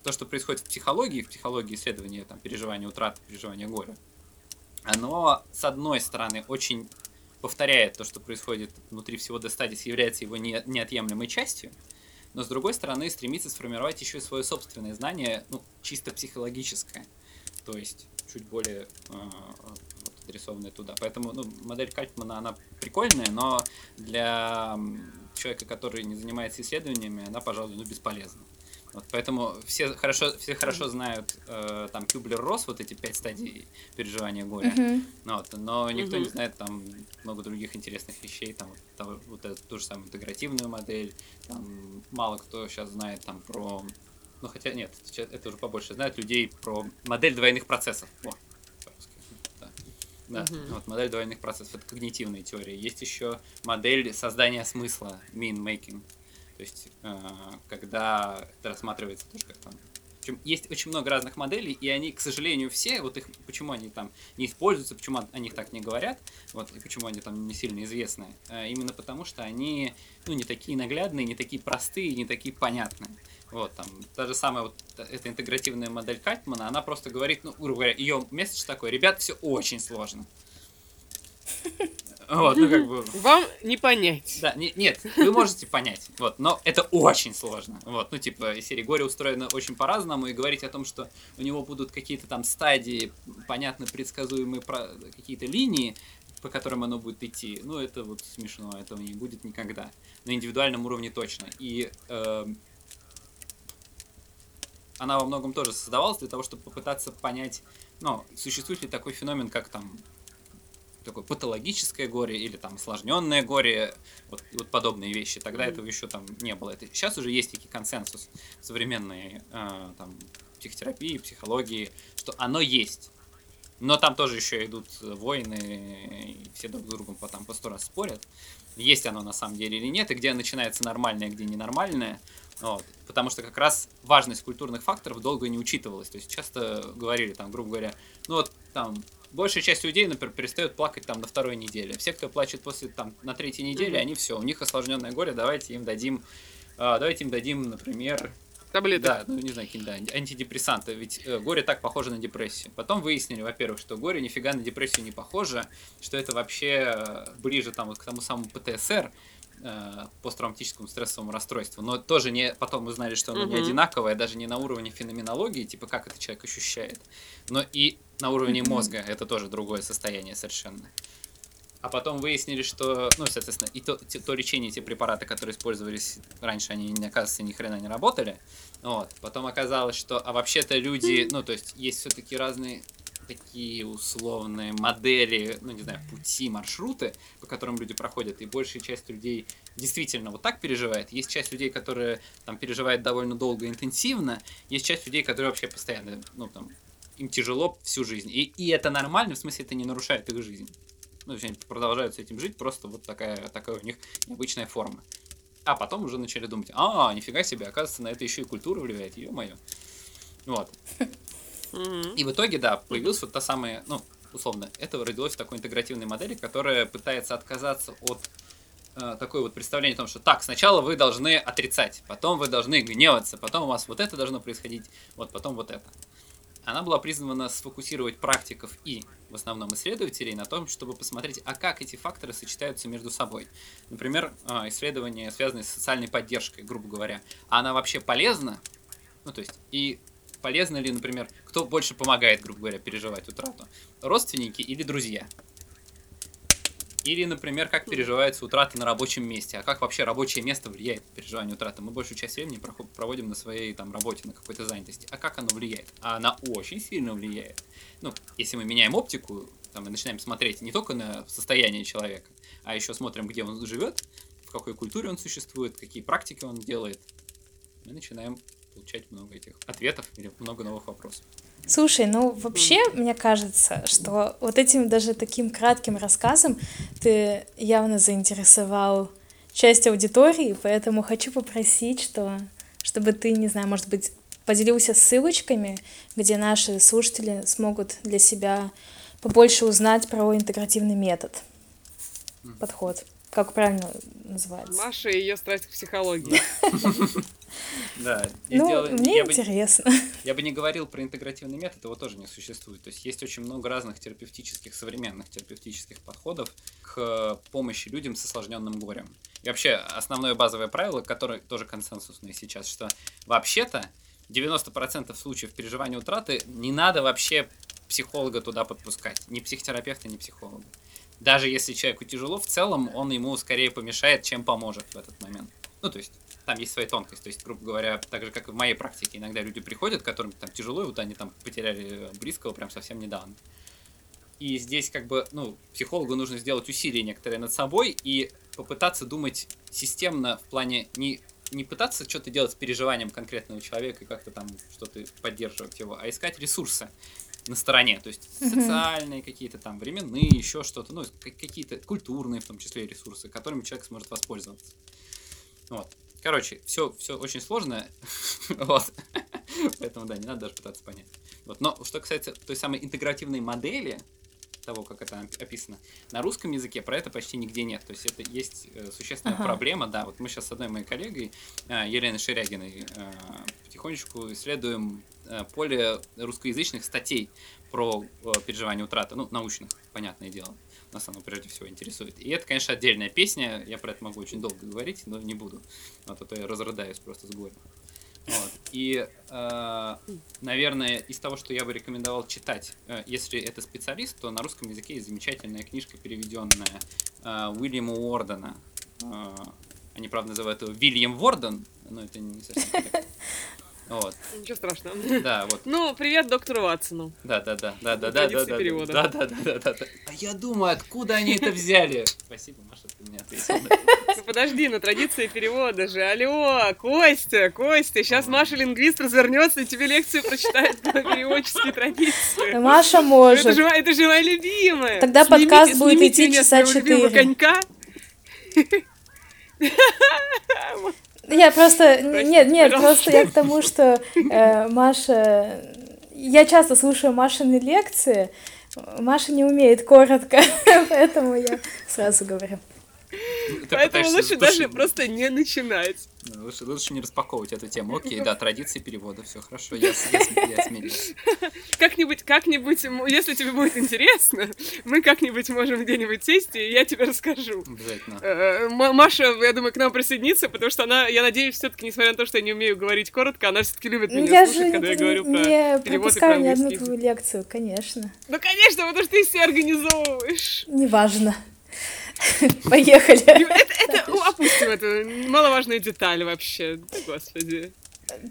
то, что происходит в психологии, в психологии исследования там, переживания утраты, переживания горя, оно, с одной стороны, очень повторяет то, что происходит внутри всего Death является его не, неотъемлемой частью, но с другой стороны стремится сформировать еще и свое собственное знание, ну, чисто психологическое, то есть чуть более э, вот, адресованное туда. Поэтому ну, модель Кальтмана, она прикольная, но для человека, который не занимается исследованиями, она, пожалуй, ну, бесполезна. Вот, поэтому все хорошо, все хорошо знают э, там Кюблер-Росс, вот эти пять стадий переживания горя. Uh-huh. Вот, но никто uh-huh. не знает там много других интересных вещей, там вот, там, вот эту ту же самую интегративную модель. Там, мало кто сейчас знает там про. Ну хотя нет, это уже побольше знают людей про модель двойных процессов. О, да. Да, uh-huh. вот модель двойных процессов это когнитивная теория. Есть еще модель создания смысла, mean making. То есть, э, когда это рассматривается тоже как там. Причем есть очень много разных моделей, и они, к сожалению, все, вот их, почему они там не используются, почему о них так не говорят, вот, и почему они там не сильно известны, э, именно потому что они, ну, не такие наглядные, не такие простые, не такие понятные. Вот, там, та же самая вот эта интегративная модель Кальтмана, она просто говорит, ну, грубо говоря, ее месседж такой, ребят, все очень сложно. Вот, ну как бы... Вам не понять. Да, не, нет, вы можете понять, вот, но это очень сложно. Вот, ну типа, серия Горе устроена очень по-разному, и говорить о том, что у него будут какие-то там стадии, понятно, предсказуемые про какие-то линии, по которым оно будет идти, ну это вот смешно, этого не будет никогда. На индивидуальном уровне точно. И э, она во многом тоже создавалась для того, чтобы попытаться понять, ну, существует ли такой феномен, как там такое патологическое горе или там осложненное горе, вот, вот подобные вещи. Тогда mm-hmm. этого еще там не было. Это, сейчас уже есть некий консенсус современной э, там, психотерапии, психологии, что оно есть. Но там тоже еще идут войны, и все друг с другом потом по сто раз спорят, есть оно на самом деле или нет, и где начинается нормальное, где ненормальное. Вот. Потому что как раз важность культурных факторов долго не учитывалась. То есть часто говорили, там, грубо говоря, ну вот там большая часть людей, например, перестает плакать там на второй неделе. Все, кто плачет после там на третьей неделе, mm-hmm. они все, у них осложненное горе, давайте им дадим, э, давайте им дадим, например, Таблетки. Да, ну не знаю, какие да, антидепрессанты. Ведь э, горе так похоже на депрессию. Потом выяснили, во-первых, что горе нифига на депрессию не похоже, что это вообще э, ближе там вот к тому самому ПТСР, э, посттравматическому стрессовому расстройству. Но тоже не потом узнали, что оно угу. не одинаковое, даже не на уровне феноменологии, типа как это человек ощущает, но и на уровне мозга это тоже другое состояние совершенно. А потом выяснили, что, ну, соответственно, и то, то лечение, те препараты, которые использовались раньше, они, оказывается, ни хрена не работали. Вот. Потом оказалось, что, а вообще-то люди, ну, то есть, есть все-таки разные такие условные модели, ну, не знаю, пути, маршруты, по которым люди проходят, и большая часть людей действительно вот так переживает. Есть часть людей, которые там переживают довольно долго и интенсивно, есть часть людей, которые вообще постоянно, ну, там, им тяжело всю жизнь. И, и это нормально, в смысле, это не нарушает их жизнь. Ну, они продолжают с этим жить, просто вот такая, такая у них необычная форма. А потом уже начали думать, а, нифига себе, оказывается, на это еще и культура влияет, ё-моё. Вот. И в итоге, да, появилась вот та самая, ну, условно, это родилось в такой интегративной модели, которая пытается отказаться от э, такое вот представление о том, что так, сначала вы должны отрицать, потом вы должны гневаться, потом у вас вот это должно происходить, вот потом вот это она была призвана сфокусировать практиков и в основном исследователей на том, чтобы посмотреть, а как эти факторы сочетаются между собой. Например, а, исследования, связанные с социальной поддержкой, грубо говоря. Она вообще полезна? Ну, то есть, и полезно ли, например, кто больше помогает, грубо говоря, переживать утрату? Родственники или друзья? Или, например, как переживается утрата на рабочем месте, а как вообще рабочее место влияет на переживание утраты. Мы большую часть времени проводим на своей там, работе, на какой-то занятости. А как оно влияет? А она очень сильно влияет. Ну, если мы меняем оптику, там, и начинаем смотреть не только на состояние человека, а еще смотрим, где он живет, в какой культуре он существует, какие практики он делает, мы начинаем получать много этих ответов или много новых вопросов. Слушай, ну вообще, мне кажется, что вот этим даже таким кратким рассказом ты явно заинтересовал часть аудитории, поэтому хочу попросить, что, чтобы ты, не знаю, может быть, поделился ссылочками, где наши слушатели смогут для себя побольше узнать про интегративный метод, подход. Как правильно называется? Маша и ее страсть к психологии. Да. *laughs* Ну, мне интересно. *laughs* Я бы не говорил про интегративный метод, его тоже не существует. То есть есть очень много разных терапевтических, современных терапевтических подходов к помощи людям с осложненным горем. И вообще основное базовое правило, которое тоже консенсусное сейчас, что вообще-то 90% случаев переживания утраты не надо вообще психолога туда подпускать. Ни психотерапевта, ни психолога. Даже если человеку тяжело, в целом он ему скорее помешает, чем поможет в этот момент. Ну, то есть, там есть своя тонкость. То есть, грубо говоря, так же, как и в моей практике, иногда люди приходят, которым там тяжело, и вот они там потеряли близкого прям совсем недавно. И здесь как бы, ну, психологу нужно сделать усилия некоторые над собой и попытаться думать системно в плане не, не пытаться что-то делать с переживанием конкретного человека и как-то там что-то поддерживать его, а искать ресурсы на стороне, то есть mm-hmm. социальные какие-то там, временные, еще что-то, ну, какие-то культурные в том числе ресурсы, которыми человек сможет воспользоваться. Вот. Короче, все, все очень сложно. *laughs* вот. Поэтому, да, не надо даже пытаться понять. Вот. Но что касается той самой интегративной модели, того, как это описано, на русском языке про это почти нигде нет. То есть это есть э, существенная ага. проблема. Да, вот мы сейчас с одной моей коллегой, э, Еленой Ширягиной, э, потихонечку исследуем поле русскоязычных статей про переживание утраты, ну, научных, понятное дело нас оно прежде всего интересует. И это, конечно, отдельная песня, я про это могу очень долго говорить, но не буду, а то я разрыдаюсь просто с горя. Вот. И, э, наверное, из того, что я бы рекомендовал читать, э, если это специалист, то на русском языке есть замечательная книжка, переведенная э, Уильяма Уордена. Э, они, правда, называют его Вильям Ворден, но это не совсем. *laughs* Вот, Ничего страшного. да, вот. Ну, привет доктору Ватсону. Да, да, да, да, да, да, да, да, да, да, да, да, да, да. А я думаю, откуда они это взяли? Спасибо, Маша, ты мне ответила. Ну, подожди, на традиции перевода же. Алло, Костя, Костя, сейчас Маша лингвист развернется и тебе лекцию прочитает по переводческой традиции. Маша Это может. же, это же моя любимая. Тогда подкаст будет снимите идти меня с часа четыре. конька. *laughs* *laughs* Я просто... *laughs* Нет, нет, пожалуйста. просто я к тому, что э, Маша... Я часто слушаю Машины лекции. Маша не умеет коротко, *laughs* поэтому я сразу говорю. Ты Поэтому лучше даже просто не начинать. Лучше, лучше не распаковывать эту тему. Окей, да, традиции перевода, все хорошо, я, я, я смирился. *laughs* Как-нибудь, как-нибудь, если тебе будет интересно, мы как-нибудь можем где-нибудь сесть, и я тебе расскажу. Обязательно. Э, М- Маша, я думаю, к нам присоединится, потому что она, я надеюсь, все-таки, несмотря на то, что я не умею говорить коротко, она все-таки любит Ну, меня Я слушать, же когда я говорю про перевод и про пропускаю ни одну твою лекцию, конечно. Ну, конечно, потому что ты все организовываешь. Неважно. *laughs* Поехали. Это, это опустим эту маловажную деталь вообще. Господи.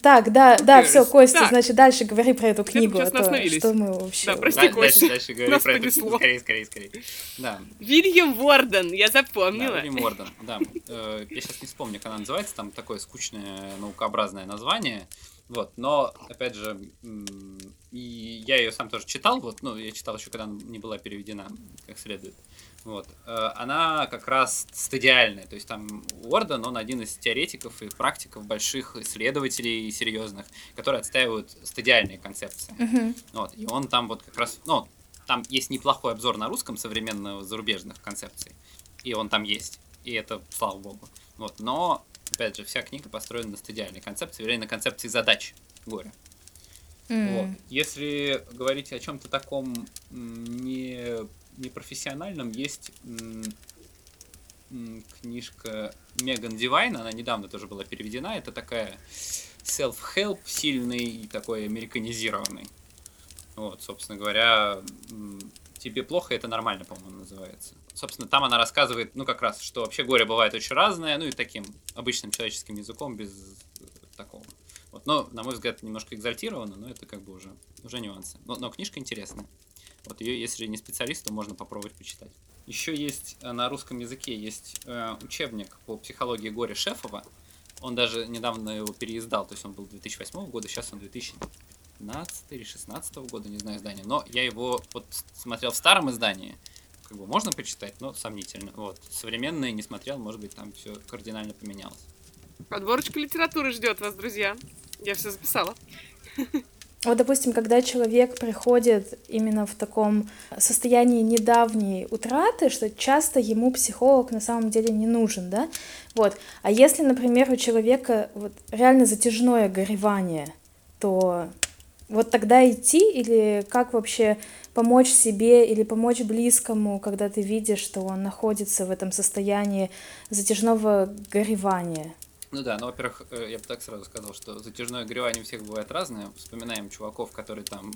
Так, да, да, все, cares? Костя, Так. значит, дальше говори про эту книгу, сейчас а то остановились. что мы вообще... Да, прости, Да, Костя. дальше, дальше говори Нас про это. понесло. Скорее, скорее, скорее. Да, Вильям Ворден, я да, запомнила. Уильям Уорден, да. Э, Я сейчас не вспомню, как она называется, там такое скучное наукообразное название. Вот, но, опять же, и я ее сам тоже читал, вот, ну, я читал еще, когда она не была переведена как следует. Вот. Э, Она как раз стадиальная, то есть там Уорден, он один из теоретиков и практиков, больших исследователей серьезных, которые отстаивают стадиальные концепции. Мгм. Вот, и он там вот как раз, ну, там есть неплохой обзор на русском современных зарубежных концепций. И он там есть. И это, слава богу. Вот, но, опять же, вся книга построена на стадиальной концепции, вернее, на концепции задач горя. М. Вот. Если говорить о чем-то таком не, не профессиональном, есть книжка Меган Дивайн, она недавно тоже была переведена. Это такая self-help, сильный и такой американизированный. Вот, собственно говоря, тебе плохо, это нормально, по-моему, называется. Собственно, там она рассказывает, ну, как раз, что вообще горе бывает очень разное, ну, и таким обычным человеческим языком, без э, такого. Вот, но, на мой взгляд, немножко экзальтировано, но это как бы уже, уже нюансы. Но, но книжка интересная. Вот ее, если не специалист, то можно попробовать почитать. Еще есть э, на русском языке есть э, учебник по психологии горя Шефова. Он даже недавно его переиздал, то есть он был 2008 года, сейчас он 2015 или 16 года, не знаю издания. Но я его вот смотрел в старом издании, как бы можно почитать, но сомнительно. Вот. Современные не смотрел, может быть, там все кардинально поменялось. Подборочка литературы ждет вас, друзья. Я все записала. *laughs* Вот, допустим, когда человек приходит именно в таком состоянии недавней утраты, что часто ему психолог на самом деле не нужен, да? Вот. А если, например, у человека вот реально затяжное горевание, то вот тогда идти или как вообще помочь себе или помочь близкому, когда ты видишь, что он находится в этом состоянии затяжного горевания? Ну да, ну, во-первых, э, я бы так сразу сказал, что затяжное горевание у всех бывает разное. Вспоминаем чуваков, которые там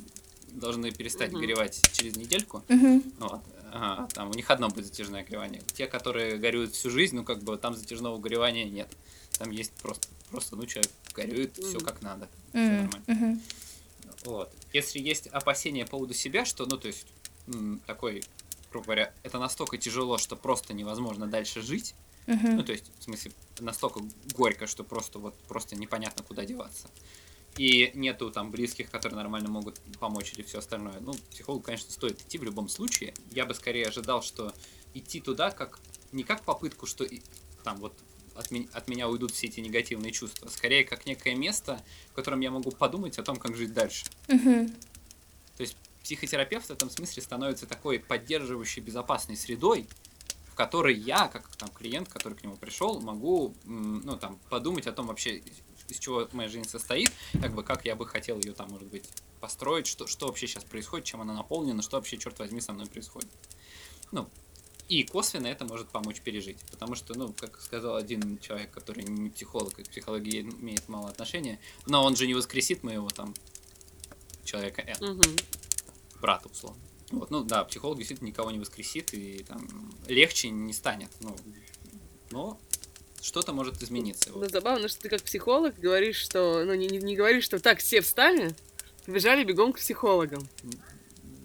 должны перестать Мгм. горевать через недельку. Мгм. Вот. Ага, там у них одно будет затяжное горевание. Те, которые горюют всю жизнь, ну как бы там затяжного горевания нет. Там есть просто, просто ну человек горюет, все Мгм. как надо. Все М, нормально. мгм. Вот. Если есть опасения по поводу себя, что, ну, то есть, такой, грубо говоря, это настолько тяжело, что просто невозможно дальше жить, Ну, то есть, в смысле, настолько горько, что просто вот просто непонятно, куда деваться. И нету там близких, которые нормально могут помочь или все остальное. Ну, психолог, конечно, стоит идти в любом случае. Я бы скорее ожидал, что идти туда как не как попытку, что и- там вот от, ме- от меня уйдут все эти негативные чувства, скорее как некое место, в котором я могу подумать о том, как жить дальше. То есть психотерапевт в этом смысле становится такой поддерживающей безопасной средой, которой я, как там клиент, который к нему пришел, могу ну, там, подумать о том вообще, из чего моя жизнь состоит, как бы как я бы хотел ее там, может быть, построить, что, что вообще сейчас происходит, чем она наполнена, что вообще, черт возьми, со мной происходит. Ну, и косвенно это может помочь пережить. Потому что, ну, как сказал один человек, который не психолог, и к психологии имеет мало отношения, но он же не воскресит моего там человека N Мгм. брата, условно. Вот, ну да, психолог действительно никого не воскресит и там легче не станет. Ну, но что-то может измениться. Ну, Вот. забавно, что ты как психолог говоришь, что... Ну, не, не, говоришь, что так, все встали, побежали бегом к психологам.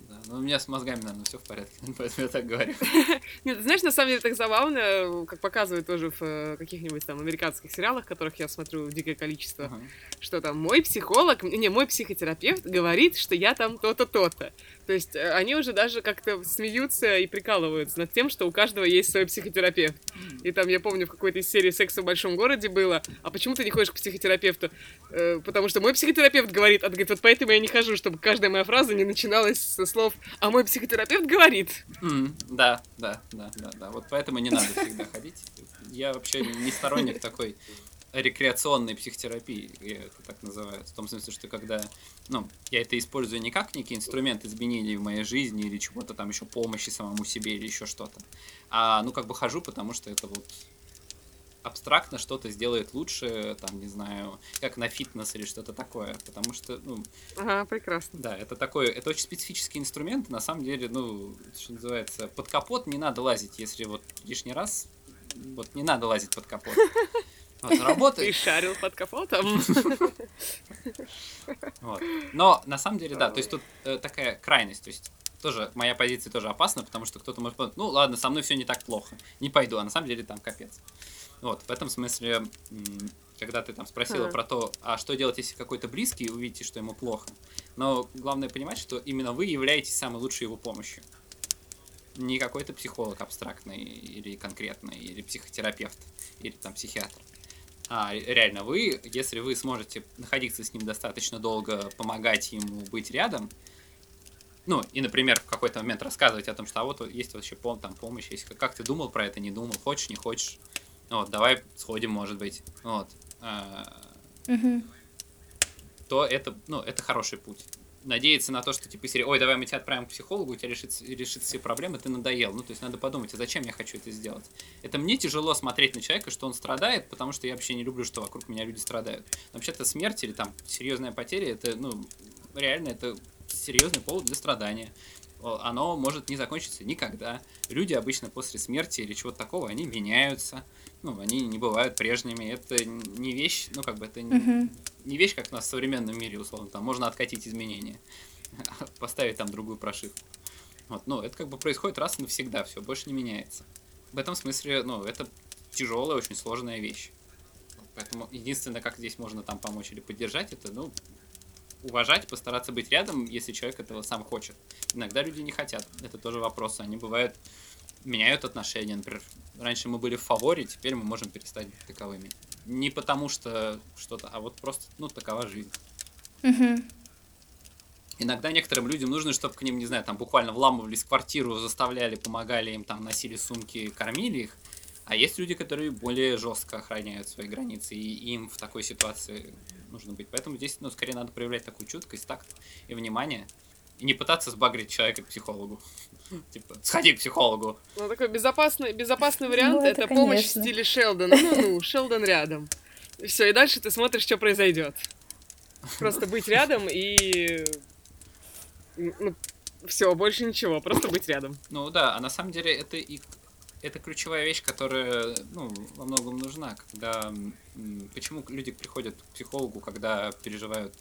Да, но у меня с мозгами, наверное, все в порядке, *laughs* поэтому я так говорю. *laughs* Нет, знаешь, на самом деле так забавно, как показывают тоже в э, каких-нибудь там американских сериалах, которых я смотрю дикое количество, Ага. что там мой психолог, не, мой психотерапевт говорит, что я там то-то, то-то. То есть э, они уже даже как-то смеются и прикалываются над тем, что у каждого есть свой психотерапевт. И там, я помню, в какой-то из серии «Секса в большом городе» было, а почему ты не ходишь к психотерапевту? «Э, потому что мой психотерапевт говорит, а говорит, вот поэтому я не хожу, чтобы каждая моя фраза не начиналась со слов «а мой психотерапевт говорит». М, Да, да, да, да, да. Вот поэтому не надо всегда ходить. Я вообще не сторонник такой рекреационной психотерапии, я это так называю. В том смысле, что когда, ну, я это использую не как некий инструмент изменений в моей жизни или чего-то там еще помощи самому себе или еще что-то, а, ну, как бы хожу, потому что это вот абстрактно что-то сделает лучше, там, не знаю, как на фитнес или что-то такое, потому что, ну, Ага, прекрасно. да, это такой, это очень специфический инструмент, на самом деле, ну, что называется, под капот не надо лазить, если вот лишний раз, вот не надо лазить под капот. Вот, Ты работает. шарил под капотом. *laughs* Вот. Но на самом деле, да, то есть тут э, такая крайность, то есть тоже моя позиция тоже опасна, потому что кто-то может подумать, ну ладно, со мной все не так плохо, не пойду, а на самом деле там капец. Вот, в этом смысле, когда ты там спросила Ага. про то, а что делать, если какой-то близкий, увидите, что ему плохо. Но главное понимать, что именно вы являетесь самой лучшей его помощью. Не какой-то психолог абстрактный или конкретный, или психотерапевт, или там психиатр. А реально вы, если вы сможете находиться с ним достаточно долго, помогать ему быть рядом, ну, и, например, в какой-то момент рассказывать о том, что а вот есть вообще пом- там помощь, есть, как, как ты думал про это, не думал, хочешь, не хочешь, вот, давай сходим, может быть, вот, а, Мгм. то это, ну, это хороший путь. Надеяться на то, что типа серии, ой, давай мы тебя отправим к психологу, у тебя решится, решится все проблемы, ты надоел. Ну, то есть надо подумать, а зачем я хочу это сделать? Это мне тяжело смотреть на человека, что он страдает, потому что я вообще не люблю, что вокруг меня люди страдают. Вообще-то смерть или там серьезная потеря, это, ну, реально, это серьезный повод для страдания. Оно может не закончиться никогда. Люди обычно после смерти или чего-то такого, они меняются. Ну, они не бывают прежними. Это не вещь, ну, как бы это не, Мгм. не вещь, как у нас в современном мире, условно, там можно откатить изменения, *laughs* поставить там другую прошивку. Вот, ну, это как бы происходит раз и навсегда, все, больше не меняется. В этом смысле, ну, это тяжелая, очень сложная вещь. Поэтому единственное, как здесь можно там помочь или поддержать, это, ну, уважать, постараться быть рядом, если человек этого сам хочет. Иногда люди не хотят, это тоже вопрос. Они бывают, меняют отношения. Например, раньше мы были в фаворе, теперь мы можем перестать быть таковыми. Не потому что что-то, а вот просто, ну, такова жизнь. Иногда некоторым людям нужно, чтобы к ним, не знаю, там буквально вламывались в квартиру, заставляли, помогали им, там носили сумки, кормили их. А есть люди, которые более жестко охраняют свои границы, и им в такой ситуации нужно быть. Поэтому здесь, ну, скорее надо проявлять такую чуткость, такт и внимание. И не пытаться сбагрить человека к психологу. *laughs* Типа, сходи к психологу. Ну, такой безопасный, безопасный вариант Ну, это это, помощь в стиле Шелдона. Ну-ну, Шелдон рядом. Все, и дальше ты смотришь, что произойдет. Просто быть рядом и... Ну, все, больше ничего, просто быть рядом. Ну да, а на самом деле это и это ключевая вещь, которая ну, во многом нужна, когда почему люди приходят к психологу, когда переживают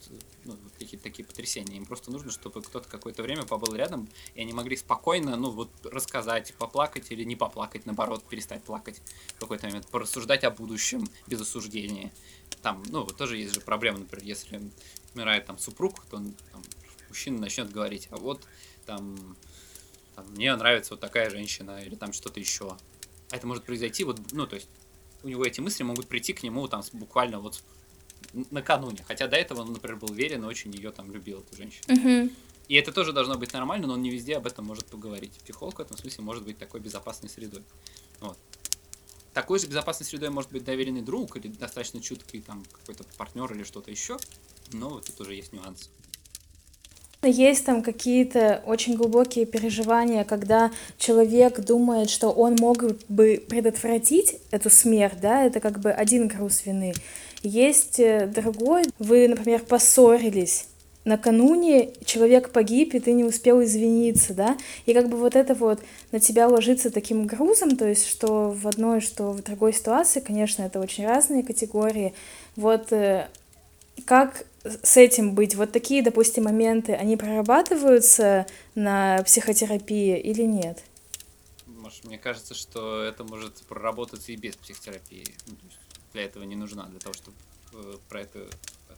ну, какие-то такие потрясения. Им просто нужно, чтобы кто-то какое-то время побыл рядом, и они могли спокойно, ну вот рассказать, поплакать или не поплакать, наоборот, перестать плакать в какой-то момент, порассуждать о будущем без осуждения. Там, ну, тоже есть же проблема, например, если умирает там супруг, то он, там, мужчина начнет говорить, а вот там там, мне нравится вот такая женщина или там что-то еще. А это может произойти вот, ну, то есть у него эти мысли могут прийти к нему там буквально вот накануне. Хотя до этого он, например, был уверен и очень ее там любил, эту женщину. Мгм. И это тоже должно быть нормально, но он не везде об этом может поговорить. Психолог в этом смысле может быть такой безопасной средой. Вот. Такой же безопасной средой может быть доверенный друг или достаточно чуткий там какой-то партнер или что-то еще. Но вот тут уже есть нюансы. Есть там какие-то очень глубокие переживания, когда человек думает, что он мог бы предотвратить эту смерть, да, это как бы один груз вины. Есть э, другой, вы, например, поссорились, накануне человек погиб, и ты не успел извиниться, да, и как бы вот это вот на тебя ложится таким грузом, то есть что в одной, что в другой ситуации, конечно, это очень разные категории, вот э, как с этим быть? Вот такие, допустим, моменты, они прорабатываются на психотерапии или нет? Может, мне кажется, что это может проработаться и без психотерапии. Ну, для этого не нужна, для того, чтобы э, про это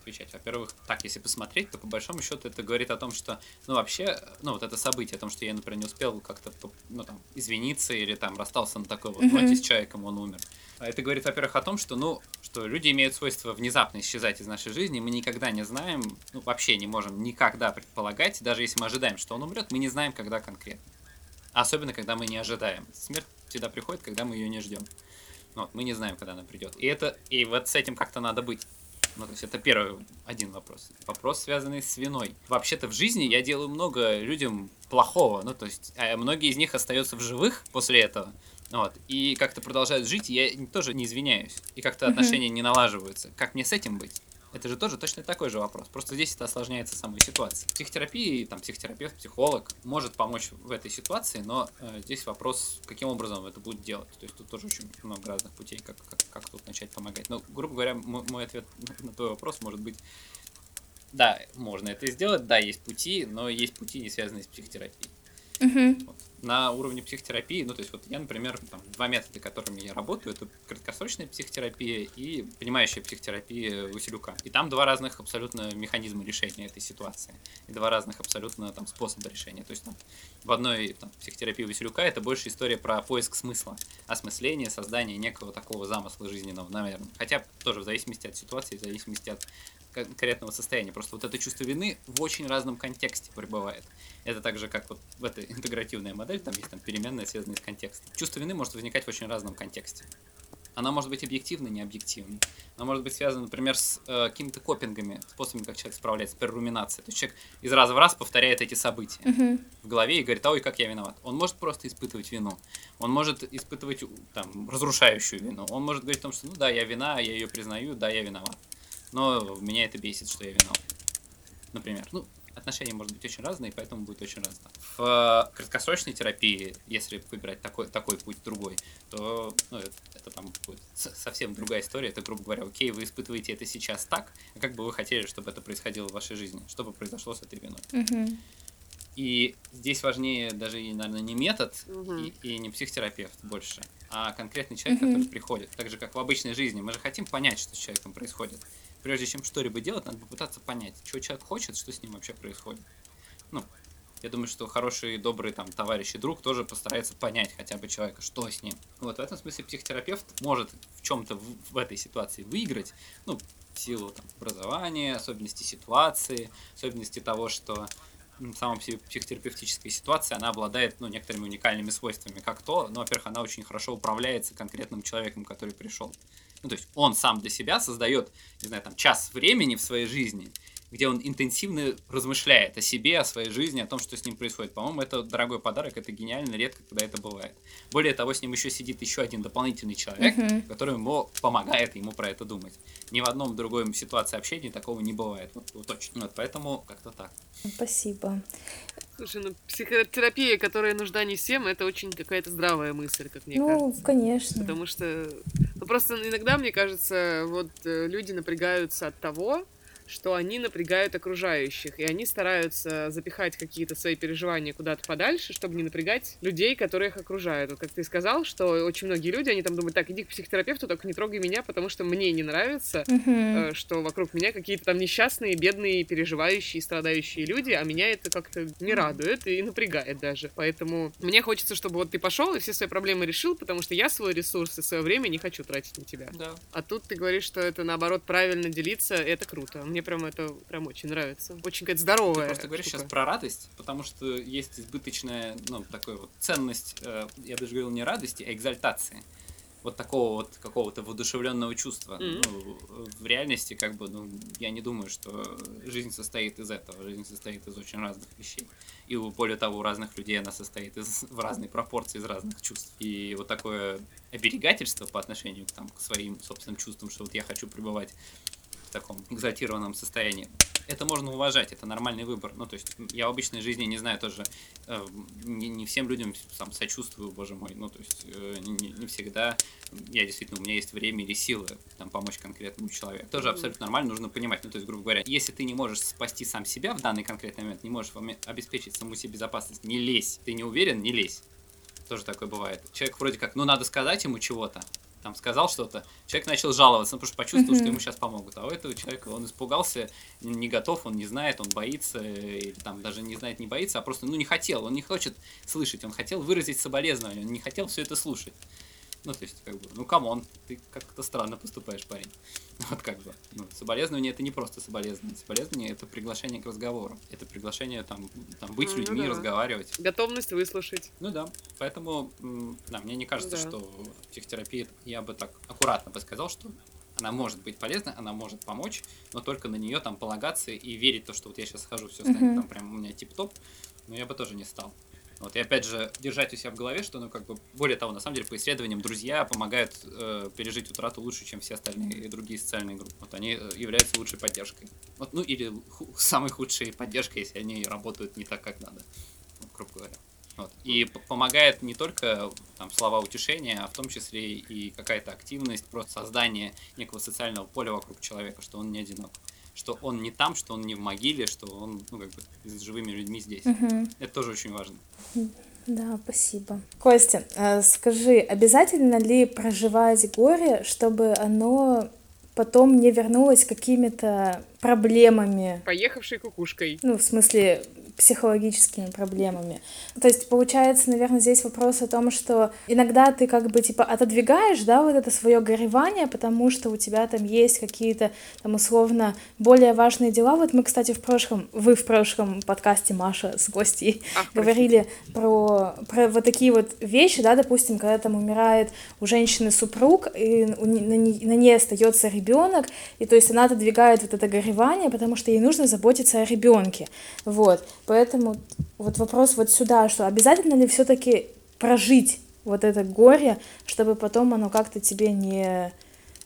отвечать. Во-первых, так, если посмотреть, то по большому счету это говорит о том, что, ну, вообще, ну, вот это событие, о том, что я, например, не успел как-то, ну, там, извиниться или там расстался на такой вот ноте с человеком, он умер. А это говорит, во-первых, о том, что, ну, что люди имеют свойство внезапно исчезать из нашей жизни, мы никогда не знаем, ну, вообще не можем никогда предполагать, даже если мы ожидаем, что он умрет, мы не знаем, когда конкретно. Особенно, когда мы не ожидаем. Смерть всегда приходит, когда мы ее не ждем. Вот, мы не знаем, когда она придет. И это, и вот с этим как-то надо быть. Ну, то есть это первый один вопрос. Вопрос, связанный с виной. Вообще-то в жизни я делаю много людям плохого. Ну, то есть а многие из них остаются в живых после этого. Вот. И как-то продолжают жить, и я тоже не извиняюсь. И как-то отношения не налаживаются. Как мне с этим быть? Это же тоже точно такой же вопрос. Просто здесь это осложняется самой ситуацией. Психотерапия, там, психотерапевт, психолог может помочь в этой ситуации, но э, здесь вопрос, каким образом это будет делать. То есть тут тоже очень много разных путей, как, как, как тут начать помогать. Но, грубо говоря, мой, мой ответ *laughs* на твой вопрос может быть, да, можно это сделать, да, есть пути, но есть пути, не связанные с психотерапией. Мгм. Вот. На уровне психотерапии, ну, то есть вот я, например, там, два метода, которыми я работаю, это краткосрочная психотерапия и понимающая психотерапия Василюка. И там два разных абсолютно механизма решения этой ситуации. И два разных абсолютно там способа решения. То есть там, в одной там, психотерапии Василюка это больше история про поиск смысла, осмысление, создание некого такого замысла жизненного, наверное. Хотя тоже в зависимости от ситуации, в зависимости от конкретного состояния. Просто вот это чувство вины в очень разном контексте пребывает. Это так же, как вот в этой интегративной модель, там есть там переменная, связанная с контекстом. Чувство вины может возникать в очень разном контексте. Она может быть объективной, не объективной. Она может быть связана, например, с э, какими-то копингами, способами, как человек справляется, перруминацией. То есть человек из раза в раз повторяет эти события Мгм. в голове и говорит, ой, как я виноват. Он может просто испытывать вину. Он может испытывать там, разрушающую вину. Он может говорить о том, что ну да, я вина, я ее признаю, да, я виноват. Но меня это бесит, что я виноват. Например. Ну, отношения может быть очень разные, поэтому будет очень разно. В э, краткосрочной терапии, если выбирать такой, такой путь другой, то ну, это, это там будет совсем другая история. Это, грубо говоря, окей, вы испытываете это сейчас так, а как бы вы хотели, чтобы это происходило в вашей жизни, что бы произошло с этой виной. Мгм. И здесь важнее даже, наверное, не метод Мгм. и, и не психотерапевт больше, а конкретный человек, Мгм. который приходит. Так же, как в обычной жизни. Мы же хотим понять, что с человеком происходит. Прежде чем что-либо делать, надо попытаться понять, что человек хочет, что с ним вообще происходит. Ну, я думаю, что хороший, добрый там товарищ и друг тоже постарается понять хотя бы человека, что с ним. Вот в этом смысле психотерапевт может в чем-то в, в этой ситуации выиграть, ну, в силу там, образования, особенностей ситуации, особенности того, что м, сама пси- психотерапевтическая ситуация, она обладает ну, некоторыми уникальными свойствами. Как то, ну, во-первых, она очень хорошо управляется конкретным человеком, который пришел. Ну, то есть он сам для себя создает, не знаю, там, час времени в своей жизни, где он интенсивно размышляет о себе, о своей жизни, о том, что с ним происходит. По-моему, это дорогой подарок, это гениально, редко, когда это бывает. Более того, с ним еще сидит еще один дополнительный человек, Мгм. который ему помогает ему про это думать. Ни в одном другой ситуации общения такого не бывает. Вот, вот точно. Вот, поэтому как-то так. Спасибо. Слушай, ну психотерапия, которая нужна не всем, это очень какая-то здравая мысль, как мне ну, кажется. конечно. Потому что ну, просто иногда, мне кажется, вот э, люди напрягаются от того, что они напрягают окружающих, и они стараются запихать какие-то свои переживания куда-то подальше, чтобы не напрягать людей, которые их окружают. Вот как ты сказал, что очень многие люди, они там думают, так, иди к психотерапевту, только не трогай меня, потому что мне не нравится, э, что вокруг меня какие-то там несчастные, бедные, переживающие, страдающие люди, а меня это как-то не радует и напрягает даже. Поэтому мне хочется, чтобы вот ты пошел и все свои проблемы решил, потому что я свой ресурс и свое время не хочу тратить на тебя. Да. А тут ты говоришь, что это наоборот правильно делиться, это круто. Мне прям это прям очень нравится. Очень какая-то Ты здоровая. просто говоришь штука. сейчас про радость, потому что есть избыточная, ну, такая вот ценность, э, я даже говорил не радости, а экзальтации. Вот такого вот какого-то воодушевленного чувства. Мгм. Ну, в реальности, как бы, ну, я не думаю, что жизнь состоит из этого. Жизнь состоит из очень разных вещей. И более того, у разных людей она состоит из, в разной пропорции из разных чувств. И вот такое оберегательство по отношению к, там, к своим собственным чувствам, что вот я хочу пребывать таком экзальтированном состоянии. Это можно уважать, это нормальный выбор. Ну, то есть я в обычной жизни не знаю тоже, э, не, не всем людям сам сочувствую, боже мой. Ну, то есть э, не, не всегда я действительно, у меня есть время или силы там помочь конкретному человеку. Тоже абсолютно нормально, нужно понимать. Ну, то есть, грубо говоря, если ты не можешь спасти сам себя в данный конкретный момент, не можешь обеспечить саму себе безопасность, не лезь. Ты не уверен, не лезь. Тоже такое бывает. Человек вроде как, ну, надо сказать ему чего-то, там сказал что-то, человек начал жаловаться, ну, потому что почувствовал, mm-hmm. что ему сейчас помогут. А у этого человека он испугался, не готов, он не знает, он боится, или там даже не знает, не боится, а просто, ну, не хотел, он не хочет слышать, он хотел выразить соболезнование, он не хотел все это слушать. Ну, то есть, как бы, ну, come on, ты как-то странно поступаешь, парень. *laughs* Вот как бы. Ну, соболезнование это не просто соболезнование. Соболезнование это приглашение к разговору. Это приглашение там, там быть ну, людьми, да. разговаривать. Готовность выслушать. Ну да. Поэтому, да, мне не кажется, ну, да. что психотерапия, я бы так аккуратно бы сказал, что она может быть полезна, она может помочь, но только на нее там полагаться и верить то, что вот я сейчас схожу, все станет uh-huh. там прям у меня тип-топ, но я бы тоже не стал. Вот, и опять же, держать у себя в голове, что, ну, как бы, более того, на самом деле, по исследованиям, друзья помогают э, пережить утрату лучше, чем все остальные другие социальные группы. Вот они э, являются лучшей поддержкой. Вот, ну, или ху- *laughs* самой худшей поддержкой, если они работают не так, как надо, вот, грубо говоря. Вот. И помогает не только там, слова утешения, а в том числе и какая-то активность, просто создание некого социального поля вокруг человека, что он не одинок что он не там, что он не в могиле, что он, ну, как бы, с живыми людьми здесь. Угу. Это тоже очень важно. Да, спасибо. Костя, э, скажи, обязательно ли проживать горе, чтобы оно потом не вернулось какими-то проблемами? Поехавшей кукушкой. Ну, в смысле, психологическими проблемами. То есть получается, наверное, здесь вопрос о том, что иногда ты как бы типа отодвигаешь, да, вот это свое горевание, потому что у тебя там есть какие-то там условно более важные дела. Вот мы, кстати, в прошлом, вы в прошлом подкасте Маша с гостей Ах, говорили про, про вот такие вот вещи, да, допустим, когда там умирает у женщины супруг, и у, на, на ней остается ребенок, и то есть она отодвигает вот это горевание, потому что ей нужно заботиться о ребенке. Вот. Поэтому вот вопрос вот сюда, что обязательно ли все-таки прожить вот это горе, чтобы потом оно как-то тебе не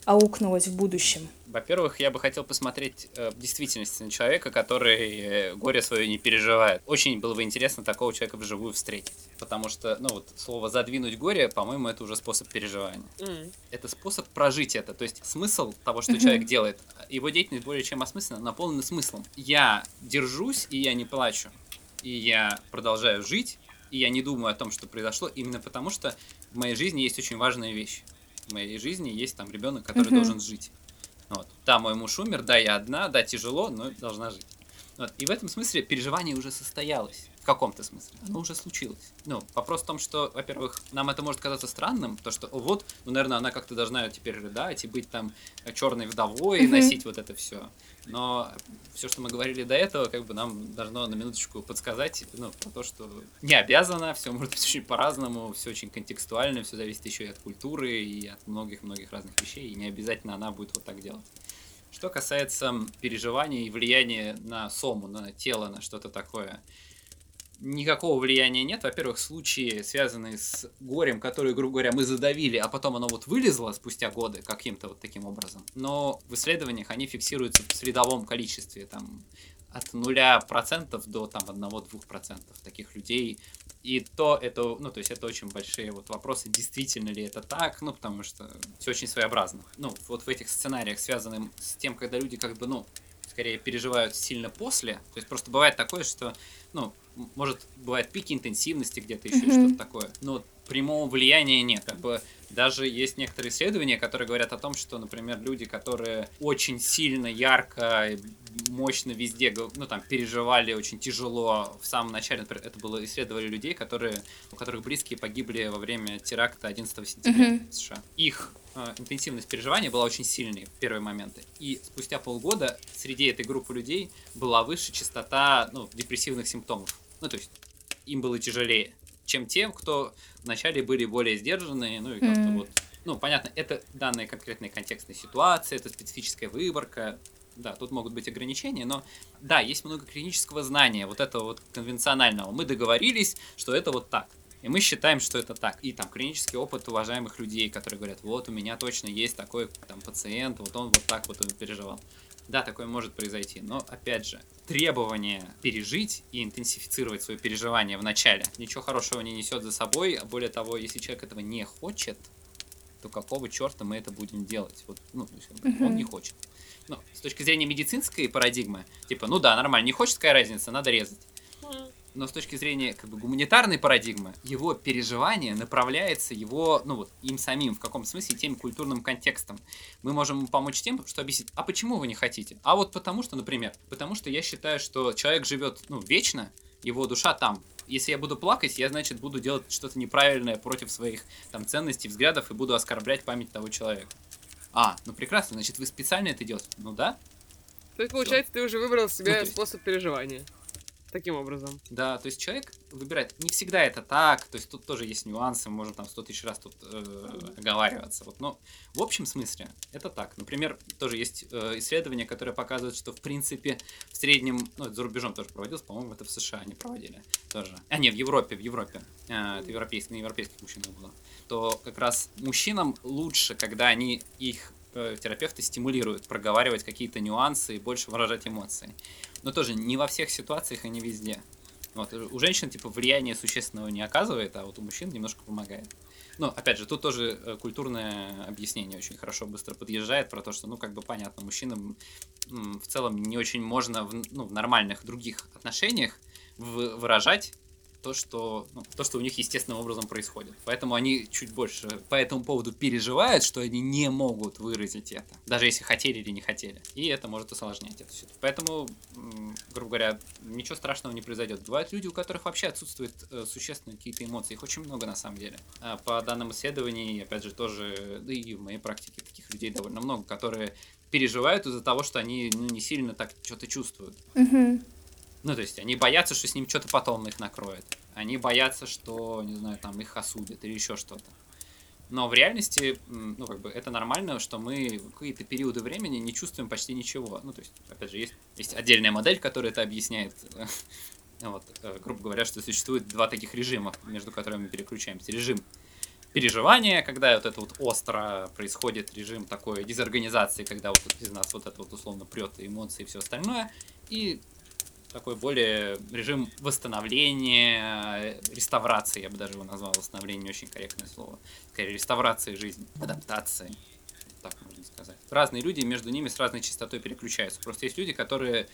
аукнулось в будущем? Во-первых, я бы хотел посмотреть э, в действительности на человека, который э, горе свое не переживает. Очень было бы интересно такого человека вживую встретить. Потому что, ну вот, слово «задвинуть горе», по-моему, это уже способ переживания. Mm. Это способ прожить это. То есть смысл того, что mm-hmm. человек делает, его деятельность более чем осмысленно, наполнена смыслом. Я держусь, и я не плачу. И я продолжаю жить, и я не думаю о том, что произошло, именно потому что в моей жизни есть очень важная вещь. В моей жизни есть там ребенок, который mm-hmm. должен жить. Вот. Да, мой муж умер, да, я одна, да, тяжело, но должна жить. Вот. И в этом смысле переживание уже состоялось. В каком-то смысле. Оно уже случилось. Ну, вопрос в том, что, во-первых, нам это может казаться странным, то, что вот, ну, наверное, она как-то должна теперь рыдать и быть там черной вдовой, и носить вот это все. Но все, что мы говорили до этого, как бы нам должно на минуточку подсказать, ну, про то, что не обязано, все может быть *laughs* очень по-разному, все очень контекстуально, все зависит еще и от культуры, и от многих-многих разных вещей, и не обязательно она будет вот так делать. Что касается переживаний и влияния на сому, на тело, на что-то такое, никакого влияния нет. Во-первых, случаи, связанные с горем, которые, грубо говоря, мы задавили, а потом оно вот вылезло спустя годы каким-то вот таким образом. Но в исследованиях они фиксируются в средовом количестве, там, от 0% до там 1-2% таких людей. И то это, ну, то есть это очень большие вот вопросы, действительно ли это так, ну, потому что все очень своеобразно. Ну, вот в этих сценариях, связанных с тем, когда люди как бы, ну, скорее переживают сильно после, то есть просто бывает такое, что, ну, может, бывает пики интенсивности где-то еще, mm-hmm. что-то такое. Но прямого влияния нет. Как бы даже есть некоторые исследования, которые говорят о том, что, например, люди, которые очень сильно, ярко, мощно везде, ну, там, переживали очень тяжело в самом начале, например, это было исследовали людей, которые, у которых близкие погибли во время теракта 11 сентября mm-hmm. в США. Их интенсивность переживания была очень сильной в первые моменты. И спустя полгода среди этой группы людей была выше частота ну, депрессивных симптомов. Ну, то есть им было тяжелее, чем тем, кто вначале были более сдержанные, ну и как-то mm. вот. Ну, понятно, это данная конкретная контекстная ситуация, это специфическая выборка. Да, тут могут быть ограничения, но да, есть много клинического знания, вот этого вот конвенционального. Мы договорились, что это вот так. И мы считаем, что это так. И там клинический опыт уважаемых людей, которые говорят, вот у меня точно есть такой там пациент, вот он вот так вот переживал. Да, такое может произойти, но опять же, требование пережить и интенсифицировать свое переживание в начале ничего хорошего не несет за собой, а более того, если человек этого не хочет, то какого черта мы это будем делать? Вот, ну, он не хочет. Ну, с точки зрения медицинской парадигмы, типа, ну да, нормально, не хочет, какая разница, надо резать. Но с точки зрения как бы гуманитарной парадигмы, его переживание направляется его, ну вот, им самим, в каком смысле, тем культурным контекстом. Мы можем помочь тем, что объяснить, а почему вы не хотите? А вот потому что, например, потому что я считаю, что человек живет, ну, вечно, его душа там. Если я буду плакать, я, значит, буду делать что-то неправильное против своих там ценностей, взглядов и буду оскорблять память того человека. А, ну прекрасно, значит, вы специально это делаете? Ну да, То есть, получается, ты уже выбрал себе Ну, есть- способ переживания. Таким образом. Да, то есть человек выбирает. Не всегда это так, то есть тут тоже есть нюансы, можем там сто тысяч раз тут э, оговариваться. Вот, но в общем смысле это так. Например, тоже есть э, исследования, которые показывают, что в принципе в среднем, ну это за рубежом тоже проводилось, по-моему, это в США они проводили тоже. А нет, в Европе, в Европе. Э, это европейский, на европейских мужчинах было. То как раз мужчинам лучше, когда они их терапевты стимулируют проговаривать какие-то нюансы и больше выражать эмоции. Но тоже не во всех ситуациях и не везде. Вот, у женщин, типа, влияние существенного не оказывает, а вот у мужчин немножко помогает. Но, опять же, тут тоже э, культурное объяснение очень хорошо быстро подъезжает про то, что, ну, как бы понятно, мужчинам в целом не очень можно в, ну, в нормальных других отношениях вы- выражать то, что, ну, то, что у них естественным образом происходит. Поэтому они чуть больше по этому поводу переживают, что они не могут выразить это, даже если хотели или не хотели. И это может усложнять эту ситуацию. Поэтому, грубо говоря, ничего страшного не произойдет. Бывают люди, у которых вообще отсутствуют э, существенные какие-то эмоции. Их очень много на самом деле. А по данным исследований, опять же, тоже, да и в моей практике таких людей довольно много, которые переживают из-за того, что они ну, не сильно так что-то чувствуют. Мгм. Ну, то есть они боятся, что с ним что-то потом их накроет. Они боятся, что, не знаю, там их осудят или еще что-то. Но в реальности, ну, как бы, это нормально, что мы какие-то периоды времени не чувствуем почти ничего. Ну, то есть, опять же, есть, есть отдельная модель, которая это объясняет. *laughs* Вот, э, грубо говоря, что существует два таких режима, между которыми мы переключаемся. Режим переживания, когда вот это вот остро происходит, режим такой дезорганизации, когда вот из нас вот это вот условно прет эмоции и все остальное. И такой более режим восстановления, реставрации, я бы даже его назвал, восстановление не очень корректное слово, скорее реставрации жизни, адаптации, так можно сказать. Разные люди между ними с разной частотой переключаются. Просто есть люди, которые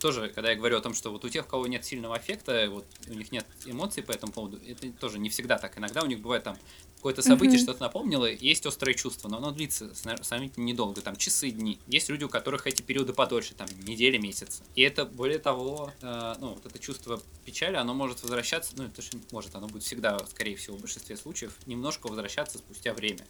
тоже, когда я говорю о том, что вот у тех, у кого нет сильного аффекта, вот у них нет эмоций по этому поводу, это тоже не всегда так. Иногда у них бывает там какое-то событие, Мгм. что-то напомнило, есть острое чувство, но оно длится сравнительно недолго, там часы, дни. Есть люди, у которых эти периоды подольше, там недели, месяцы. И это, более того, э, ну, вот это чувство печали, оно может возвращаться, ну, это же может, оно будет всегда, скорее всего, в большинстве случаев, немножко возвращаться спустя время.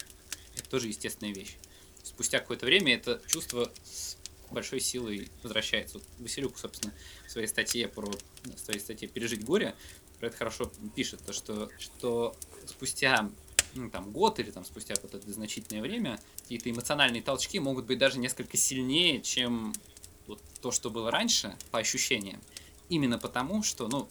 Это тоже естественная вещь. Спустя какое-то время это чувство с большой силой возвращается. Вот Василюк, собственно, в своей статье про в своей статье «Пережить горе» про это хорошо пишет, то что, что спустя ну, там, год или там, спустя какое-то значительное время какие-то эмоциональные толчки могут быть даже несколько сильнее, чем вот то, что было раньше, по ощущениям. Именно потому, что, ну,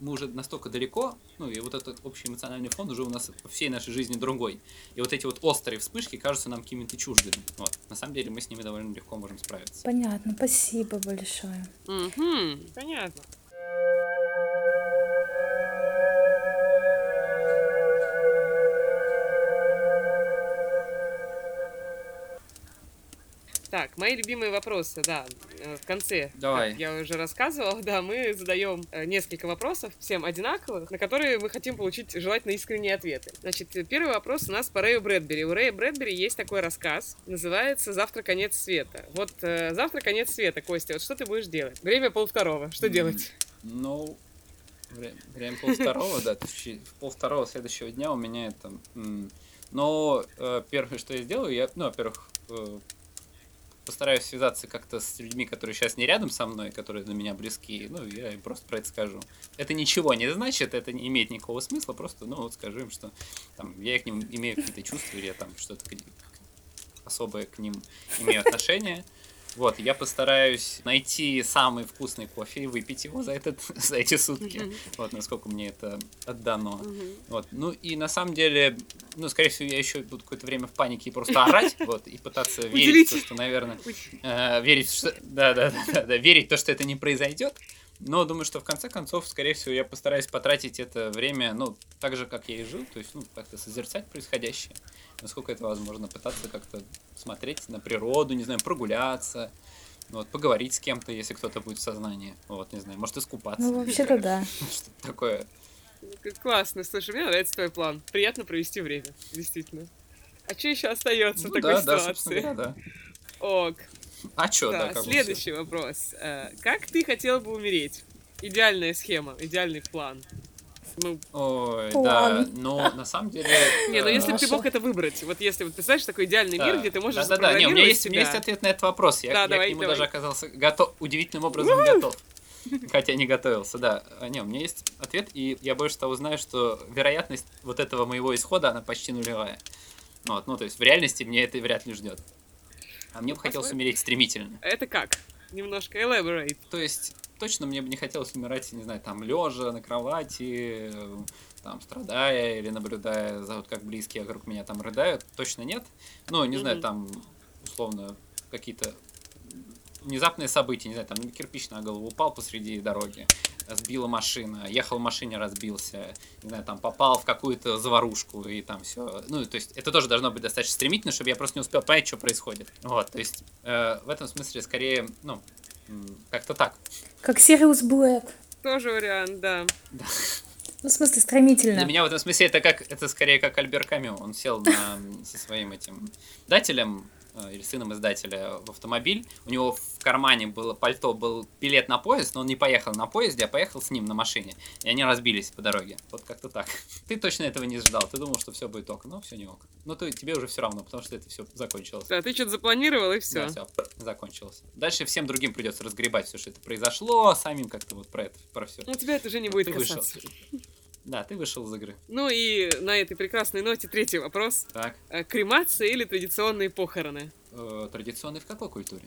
мы уже настолько далеко, ну, и вот этот общий эмоциональный фон уже у нас во всей нашей жизни другой. И вот эти вот острые вспышки кажутся нам какими-то чуждыми. Вот. На самом деле мы с ними довольно легко можем справиться. Понятно, спасибо большое. Угу, понятно. Так, мои любимые вопросы, да, э, в конце. Давай. Как я уже рассказывал, *laughs* да, мы задаем э, несколько вопросов, всем одинаковых, на которые мы хотим получить желательно искренние ответы. Значит, э, первый вопрос у нас по Рэю Брэдбери. У Рэя Брэдбери есть такой рассказ, называется «Завтра конец света». Вот э, завтра конец света, Костя, вот что ты будешь делать? Время полвторого, что М. делать? Ну, время, время полвторого, да, полвторого следующего дня у меня это... Но первое, что я сделаю, я, ну, во-первых, постараюсь связаться как-то с людьми, которые сейчас не рядом со мной, которые для меня близки, ну, я им просто про это скажу. Это ничего не значит, это не имеет никакого смысла, просто, ну, вот скажу им, что там, я к ним имею какие-то чувства, или я там что-то особое к ним имею отношение. Вот, я постараюсь найти самый вкусный кофе и выпить его за, этот, *laughs* за эти сутки. Вот, насколько мне это отдано. Вот. Ну и на самом деле ну, скорее всего, я еще буду какое-то время в панике и просто орать, *laughs* вот, и пытаться верить, что, наверное, э, верить, что, да, да, да, да, да, верить то, что это не произойдет. Но думаю, что в конце концов, скорее всего, я постараюсь потратить это время, ну, так же, как я и жил, то есть, ну, как-то созерцать происходящее, насколько это возможно, пытаться как-то смотреть на природу, не знаю, прогуляться, вот, поговорить с кем-то, если кто-то будет в сознании, вот, не знаю, может, искупаться. Ну, вообще-то да. *laughs* Что-то такое. Классно, слушай, мне нравится твой план. Приятно провести время, действительно. А что еще остается в Ну такой да, да, ситуации? говоря, да. Ок. *laughs* А чё, да, Да, как бы следующий вопрос. Э, Как ты хотел бы умереть? Идеальная схема, идеальный план. Всё. Ой, да, План. но на самом деле... *laughs* Не, ну если бы ты мог это выбрать, вот если вот представляешь такой идеальный мир, да. где ты можешь Да-да-да, у меня есть, у меня есть себя. ответ на этот вопрос. Я, Да, к нему даже оказался готов, удивительным образом готов. Хотя не готовился, да. А, Не, у меня есть ответ, и я больше того знаю, что вероятность вот этого моего исхода, она почти нулевая. Вот, ну, то есть в реальности мне это вряд ли ждет. А мне бы хотелось умереть стремительно. А Это как? Немножко elaborate. То есть точно мне бы не хотелось умирать, не знаю, там лежа на кровати, там страдая или наблюдая за вот как близкие вокруг меня там рыдают. Точно нет. Ну, не знаю, там условно какие-то внезапные события, не знаю, там кирпич на голову упал посреди дороги, сбила машина, ехал в машине, разбился, не знаю, там попал в какую-то заварушку и там все. Ну, то есть это тоже должно быть достаточно стремительно, чтобы я просто не успел понять, что происходит. Вот, то есть э, в этом смысле скорее, ну, как-то так. Как Сириус Блэк. Тоже вариант, да. Ну, в смысле, стремительно. Для меня в этом смысле это как это скорее как Альбер Камю. Он сел на, со своим этим издателем э, или сыном издателя в автомобиль. У него в кармане было пальто, был билет на поезд, но он не поехал на поезде, а поехал с ним на машине. И они разбились по дороге. Вот как-то так. *laughs* Ты точно этого не ждал. Ты думал, что все будет ок. Но все не ок. Но ты, тебе уже все равно, потому что это все закончилось. Да, ты что-то запланировал, и все. Да, все, закончилось. Дальше всем другим придется разгребать все, что это произошло, самим как-то вот про это, про все. Ну, тебя это уже не будет ты вышел. Да, ты вышел из игры. Ну и на этой прекрасной ноте третий вопрос. Так. Э, Кремация или традиционные похороны? Э, традиционный в какой культуре?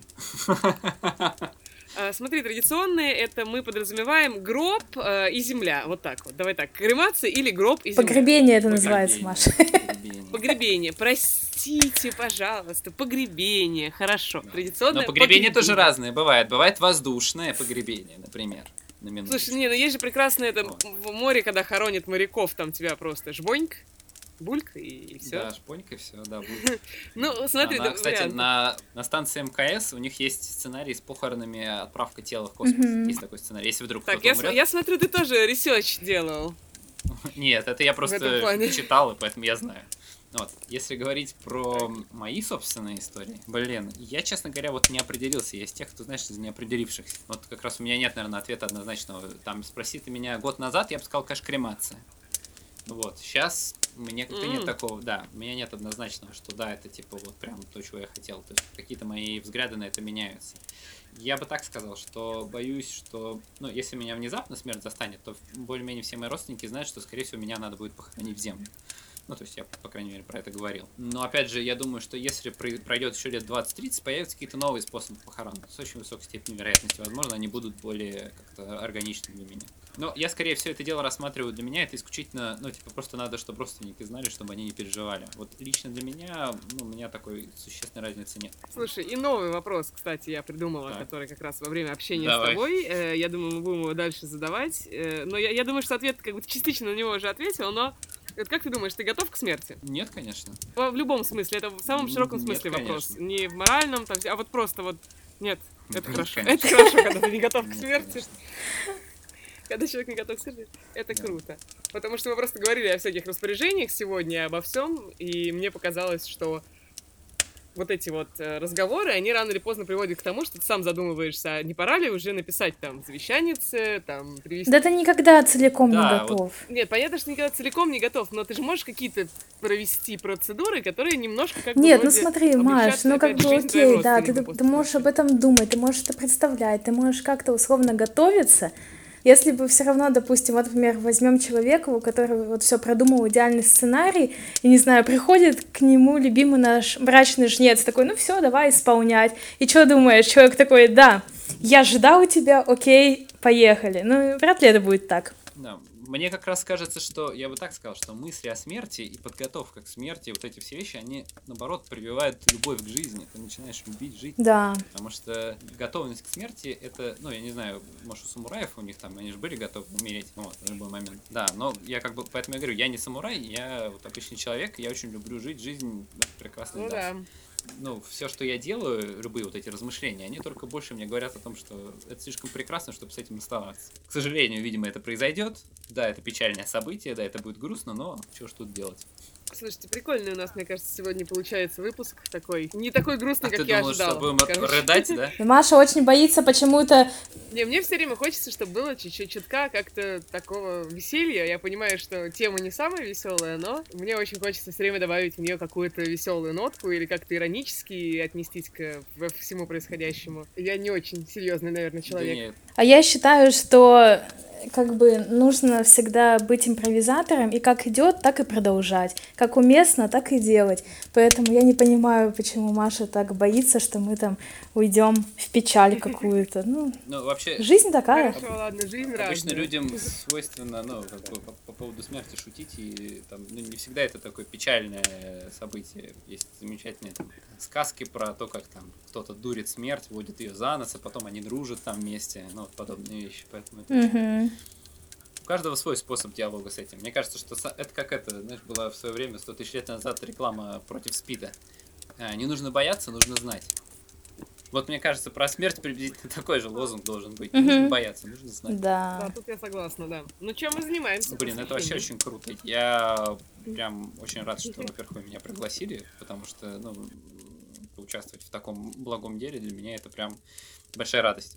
А, *laughs* Смотри, традиционные это мы подразумеваем гроб э, и земля. Вот так вот. Давай так. Кремация или гроб и земля. Погребение это называется, Маша. погребение. Погребение. Простите, пожалуйста. Погребение. Хорошо. Традиционное Но погребение тоже разное бывает. Бывает воздушное погребение, например. На минуточку. Слушай, не, ну есть же прекрасное это Вот. в море, когда хоронят моряков, там тебя просто жбоньк, бульк и, все. Да, шпонька, все, да, будет. *laughs* Ну, смотри, Она, да, кстати, вариант. на, на станции мкс у них есть сценарий с похоронами отправка тела в космос. Есть такой сценарий. Если вдруг Так, кто-то я, умрет. я смотрю, ты тоже research делал. Нет, это я просто читал, и поэтому я знаю. Вот. Если говорить про мои собственные истории, блин, я, честно говоря, вот не определился. Я из тех, кто, знаешь, из неопределившихся. Вот как раз у меня нет, наверное, ответа однозначного. Там, спроси ты меня год назад, я бы сказал, конечно, кремация. Вот, сейчас меня как-то нет М. такого, да, у меня нет однозначного, что да, это типа вот прям то, чего я хотел. То есть какие-то мои взгляды на это меняются. Я бы так сказал, что боюсь, что, ну, если меня внезапно смерть застанет, то более-менее все мои родственники знают, что, скорее всего, меня надо будет похоронить в землю. Ну, то есть я, по крайней мере, про это говорил. Но, опять же, я думаю, что если прой- пройдет еще лет 20-30, появятся какие-то новые способы похорон. С очень высокой степенью вероятности, возможно, они будут более как-то органичны для меня. Но я, скорее, все это дело рассматриваю для меня, это исключительно, ну, типа, просто надо, чтобы родственники знали, чтобы они не переживали. Вот лично для меня, ну, у меня такой существенной разницы нет. Слушай, и новый вопрос, кстати, я придумала, Так. который как раз во время общения Давай. с тобой. Э, я думаю, мы будем его дальше задавать. Э, но я, я думаю, что ответ, как бы, частично на него уже ответил, но вот как ты думаешь, ты готов к смерти? Нет, конечно. В, в любом смысле, это в самом широком Нет, смысле вопрос. конечно. Не в моральном, там, а вот просто вот... Нет, это Нет, хорошо. конечно. Это хорошо, когда ты не готов к Нет, смерти. Когда человек не готов к смерти, это круто. Потому что мы просто говорили о всяких распоряжениях сегодня, обо всем, и мне показалось, что вот эти вот э, разговоры, они рано или поздно приводят к тому, что ты сам задумываешься, а не пора ли уже написать там завещанице, там привести... Да ты никогда целиком Да, не вот готов. Нет, понятно, что никогда целиком не готов, но ты же можешь какие-то провести процедуры, которые немножко как Нет, ну смотри, Маш, ну как бы окей, да, ты, ты можешь об этом думать, ты можешь это представлять, ты можешь как-то условно готовиться. Если бы все равно, допустим, вот, например, возьмем человека, у которого вот все продумал идеальный сценарий, и, не знаю, приходит к нему любимый наш брачный жнец, такой, ну все, давай исполнять. И что думаешь? Человек такой, да, я ждал тебя, окей, поехали. Ну, вряд ли это будет так. Да, Мне как раз кажется, что я бы так сказал, что мысли о смерти и подготовка к смерти, вот эти все вещи, они наоборот прививают любовь к жизни. Ты начинаешь любить жить. Да, Потому что готовность к смерти это, ну, я не знаю, может, у самураев у них там, они же были готовы умереть, ну, вот, в любой момент. Да, но я как бы, поэтому я говорю, я не самурай, я вот обычный человек, я очень люблю жить, жизнь это прекрасный Ну дар. да. Ну, все, что я делаю, любые вот эти размышления, они только больше мне говорят о том, что это слишком прекрасно, чтобы с этим оставаться. К сожалению, видимо, это произойдет. Да, это печальное событие, да, это будет грустно, но что ж тут делать? Слушайте, прикольный у нас, мне кажется, сегодня получается выпуск такой. Не такой грустный, А как ты я думала, ожидала. что будем короче. рыдать, да? *laughs* Маша очень боится почему-то Не, мне все время хочется, чтобы было чуть-чуть чутка как-то такого веселья. Я понимаю, что тема не самая веселая, но мне очень хочется все время добавить в нее какую-то веселую нотку или как-то иронически отнестись к всему происходящему. Я не очень серьезный, наверное, Да человек. нет, А я считаю, что как бы нужно всегда быть импровизатором, и как идет, так и продолжать. Как уместно, так и делать. Поэтому я не понимаю, почему Маша так боится, что мы там уйдем в печаль *laughs* какую-то. Ну, Ну, вообще, жизнь такая. Хорошо, ладно, жизнь Обычно разная. людям свойственно, ну, как бы по, по поводу смерти шутить, и там, ну, не всегда это такое печальное событие. Есть замечательные там, сказки про то, как там кто-то дурит смерть, водит ее за нос, а потом они дружат там вместе, ну, вот подобные вещи. Поэтому это Мгм. У каждого свой способ диалога с этим. Мне кажется, что это как это, знаешь, была в свое время, 100 тысяч лет назад, реклама против СПИДа. А, Не нужно бояться, нужно знать. Вот мне кажется, про смерть приблизительно *laughs* такой же лозунг должен быть. Не нужно бояться, нужно знать. Да, Да. тут я согласна, да. Ну, чем мы занимаемся? Блин, это вообще очень круто. Я прям очень рад, что, во-первых, вы меня пригласили, потому что, ну, поучаствовать в таком благом деле для меня это прям большая радость.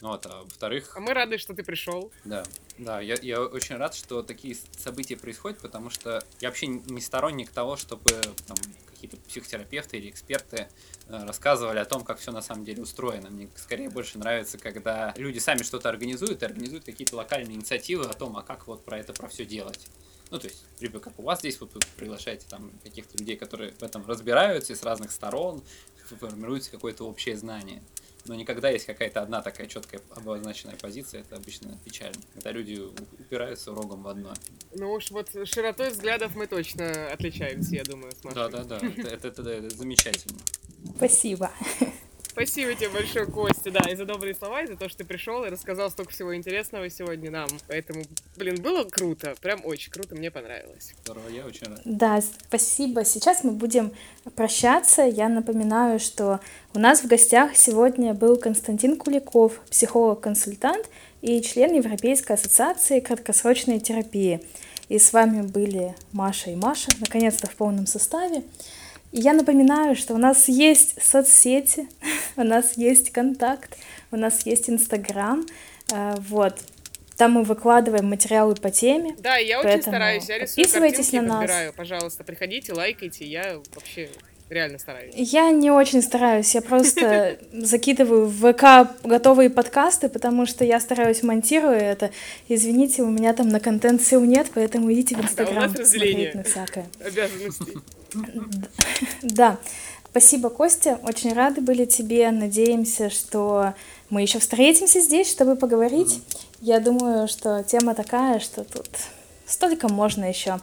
Вот, а во-вторых, А мы рады, что ты пришел. да, да, я, я очень рад, что такие события происходят, потому что я вообще не сторонник того, чтобы там какие-то психотерапевты или эксперты э, рассказывали о том, как все на самом деле устроено. Мне скорее больше нравится, когда люди сами что-то организуют и организуют какие-то локальные инициативы о том, а как вот про это, про все делать. Ну, то есть, либо как у вас здесь, вот вы приглашаете там каких-то людей, которые в этом разбираются и с разных сторон, формируется какое-то общее знание. Но никогда есть какая-то одна такая четкая обозначенная позиция, это обычно печально. Когда люди упираются рогом в одно. Ну уж вот широтой взглядов мы точно отличаемся, я думаю, с Машей. Да, да, да. Это, это- это- это замечательно. Спасибо. Спасибо тебе большое, Костя, да, и за добрые слова, и за то, что ты пришел и рассказал столько всего интересного сегодня нам. Поэтому, блин, было круто, прям очень круто, мне понравилось. Здорово, я очень рад. Да, спасибо. Сейчас мы будем прощаться. Я напоминаю, что у нас в гостях сегодня был Константин Куликов, психолог-консультант и член Европейской ассоциации краткосрочной терапии. И с вами были Маша и Маша, наконец-то в полном составе. Я напоминаю, что у нас есть соцсети, *laughs* у нас есть контакт, у нас есть Инстаграм. э, Вот. Там мы выкладываем материалы по теме. Да, я очень стараюсь, я рисую подписывайтесь картинки, на нас. подбираю. Пожалуйста, приходите, лайкайте, я вообще реально стараюсь. Я не очень стараюсь, я просто *laughs* закидываю в ВК готовые подкасты, потому что я стараюсь монтируя это. Извините, у меня там на контент сил нет, поэтому идите в Инстаграм нас разделение. смотреть на всякое. *laughs* Обязанности. Да, спасибо, Костя, очень рады были тебе. Надеемся, что мы еще встретимся здесь, чтобы поговорить. Я думаю, что тема такая, что тут столько можно еще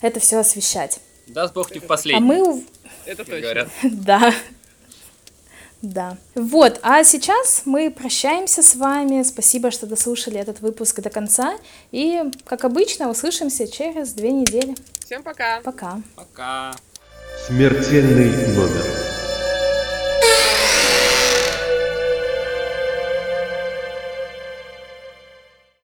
это все освещать. Даст Бог не в А последний, мы ув- Это как точно. говорят. *laughs* Да. Да. Вот, а сейчас мы прощаемся с вами. Спасибо, что дослушали этот выпуск до конца. И, как обычно, услышимся через две недели. Всем пока. Пока. Пока. Смертельный номер.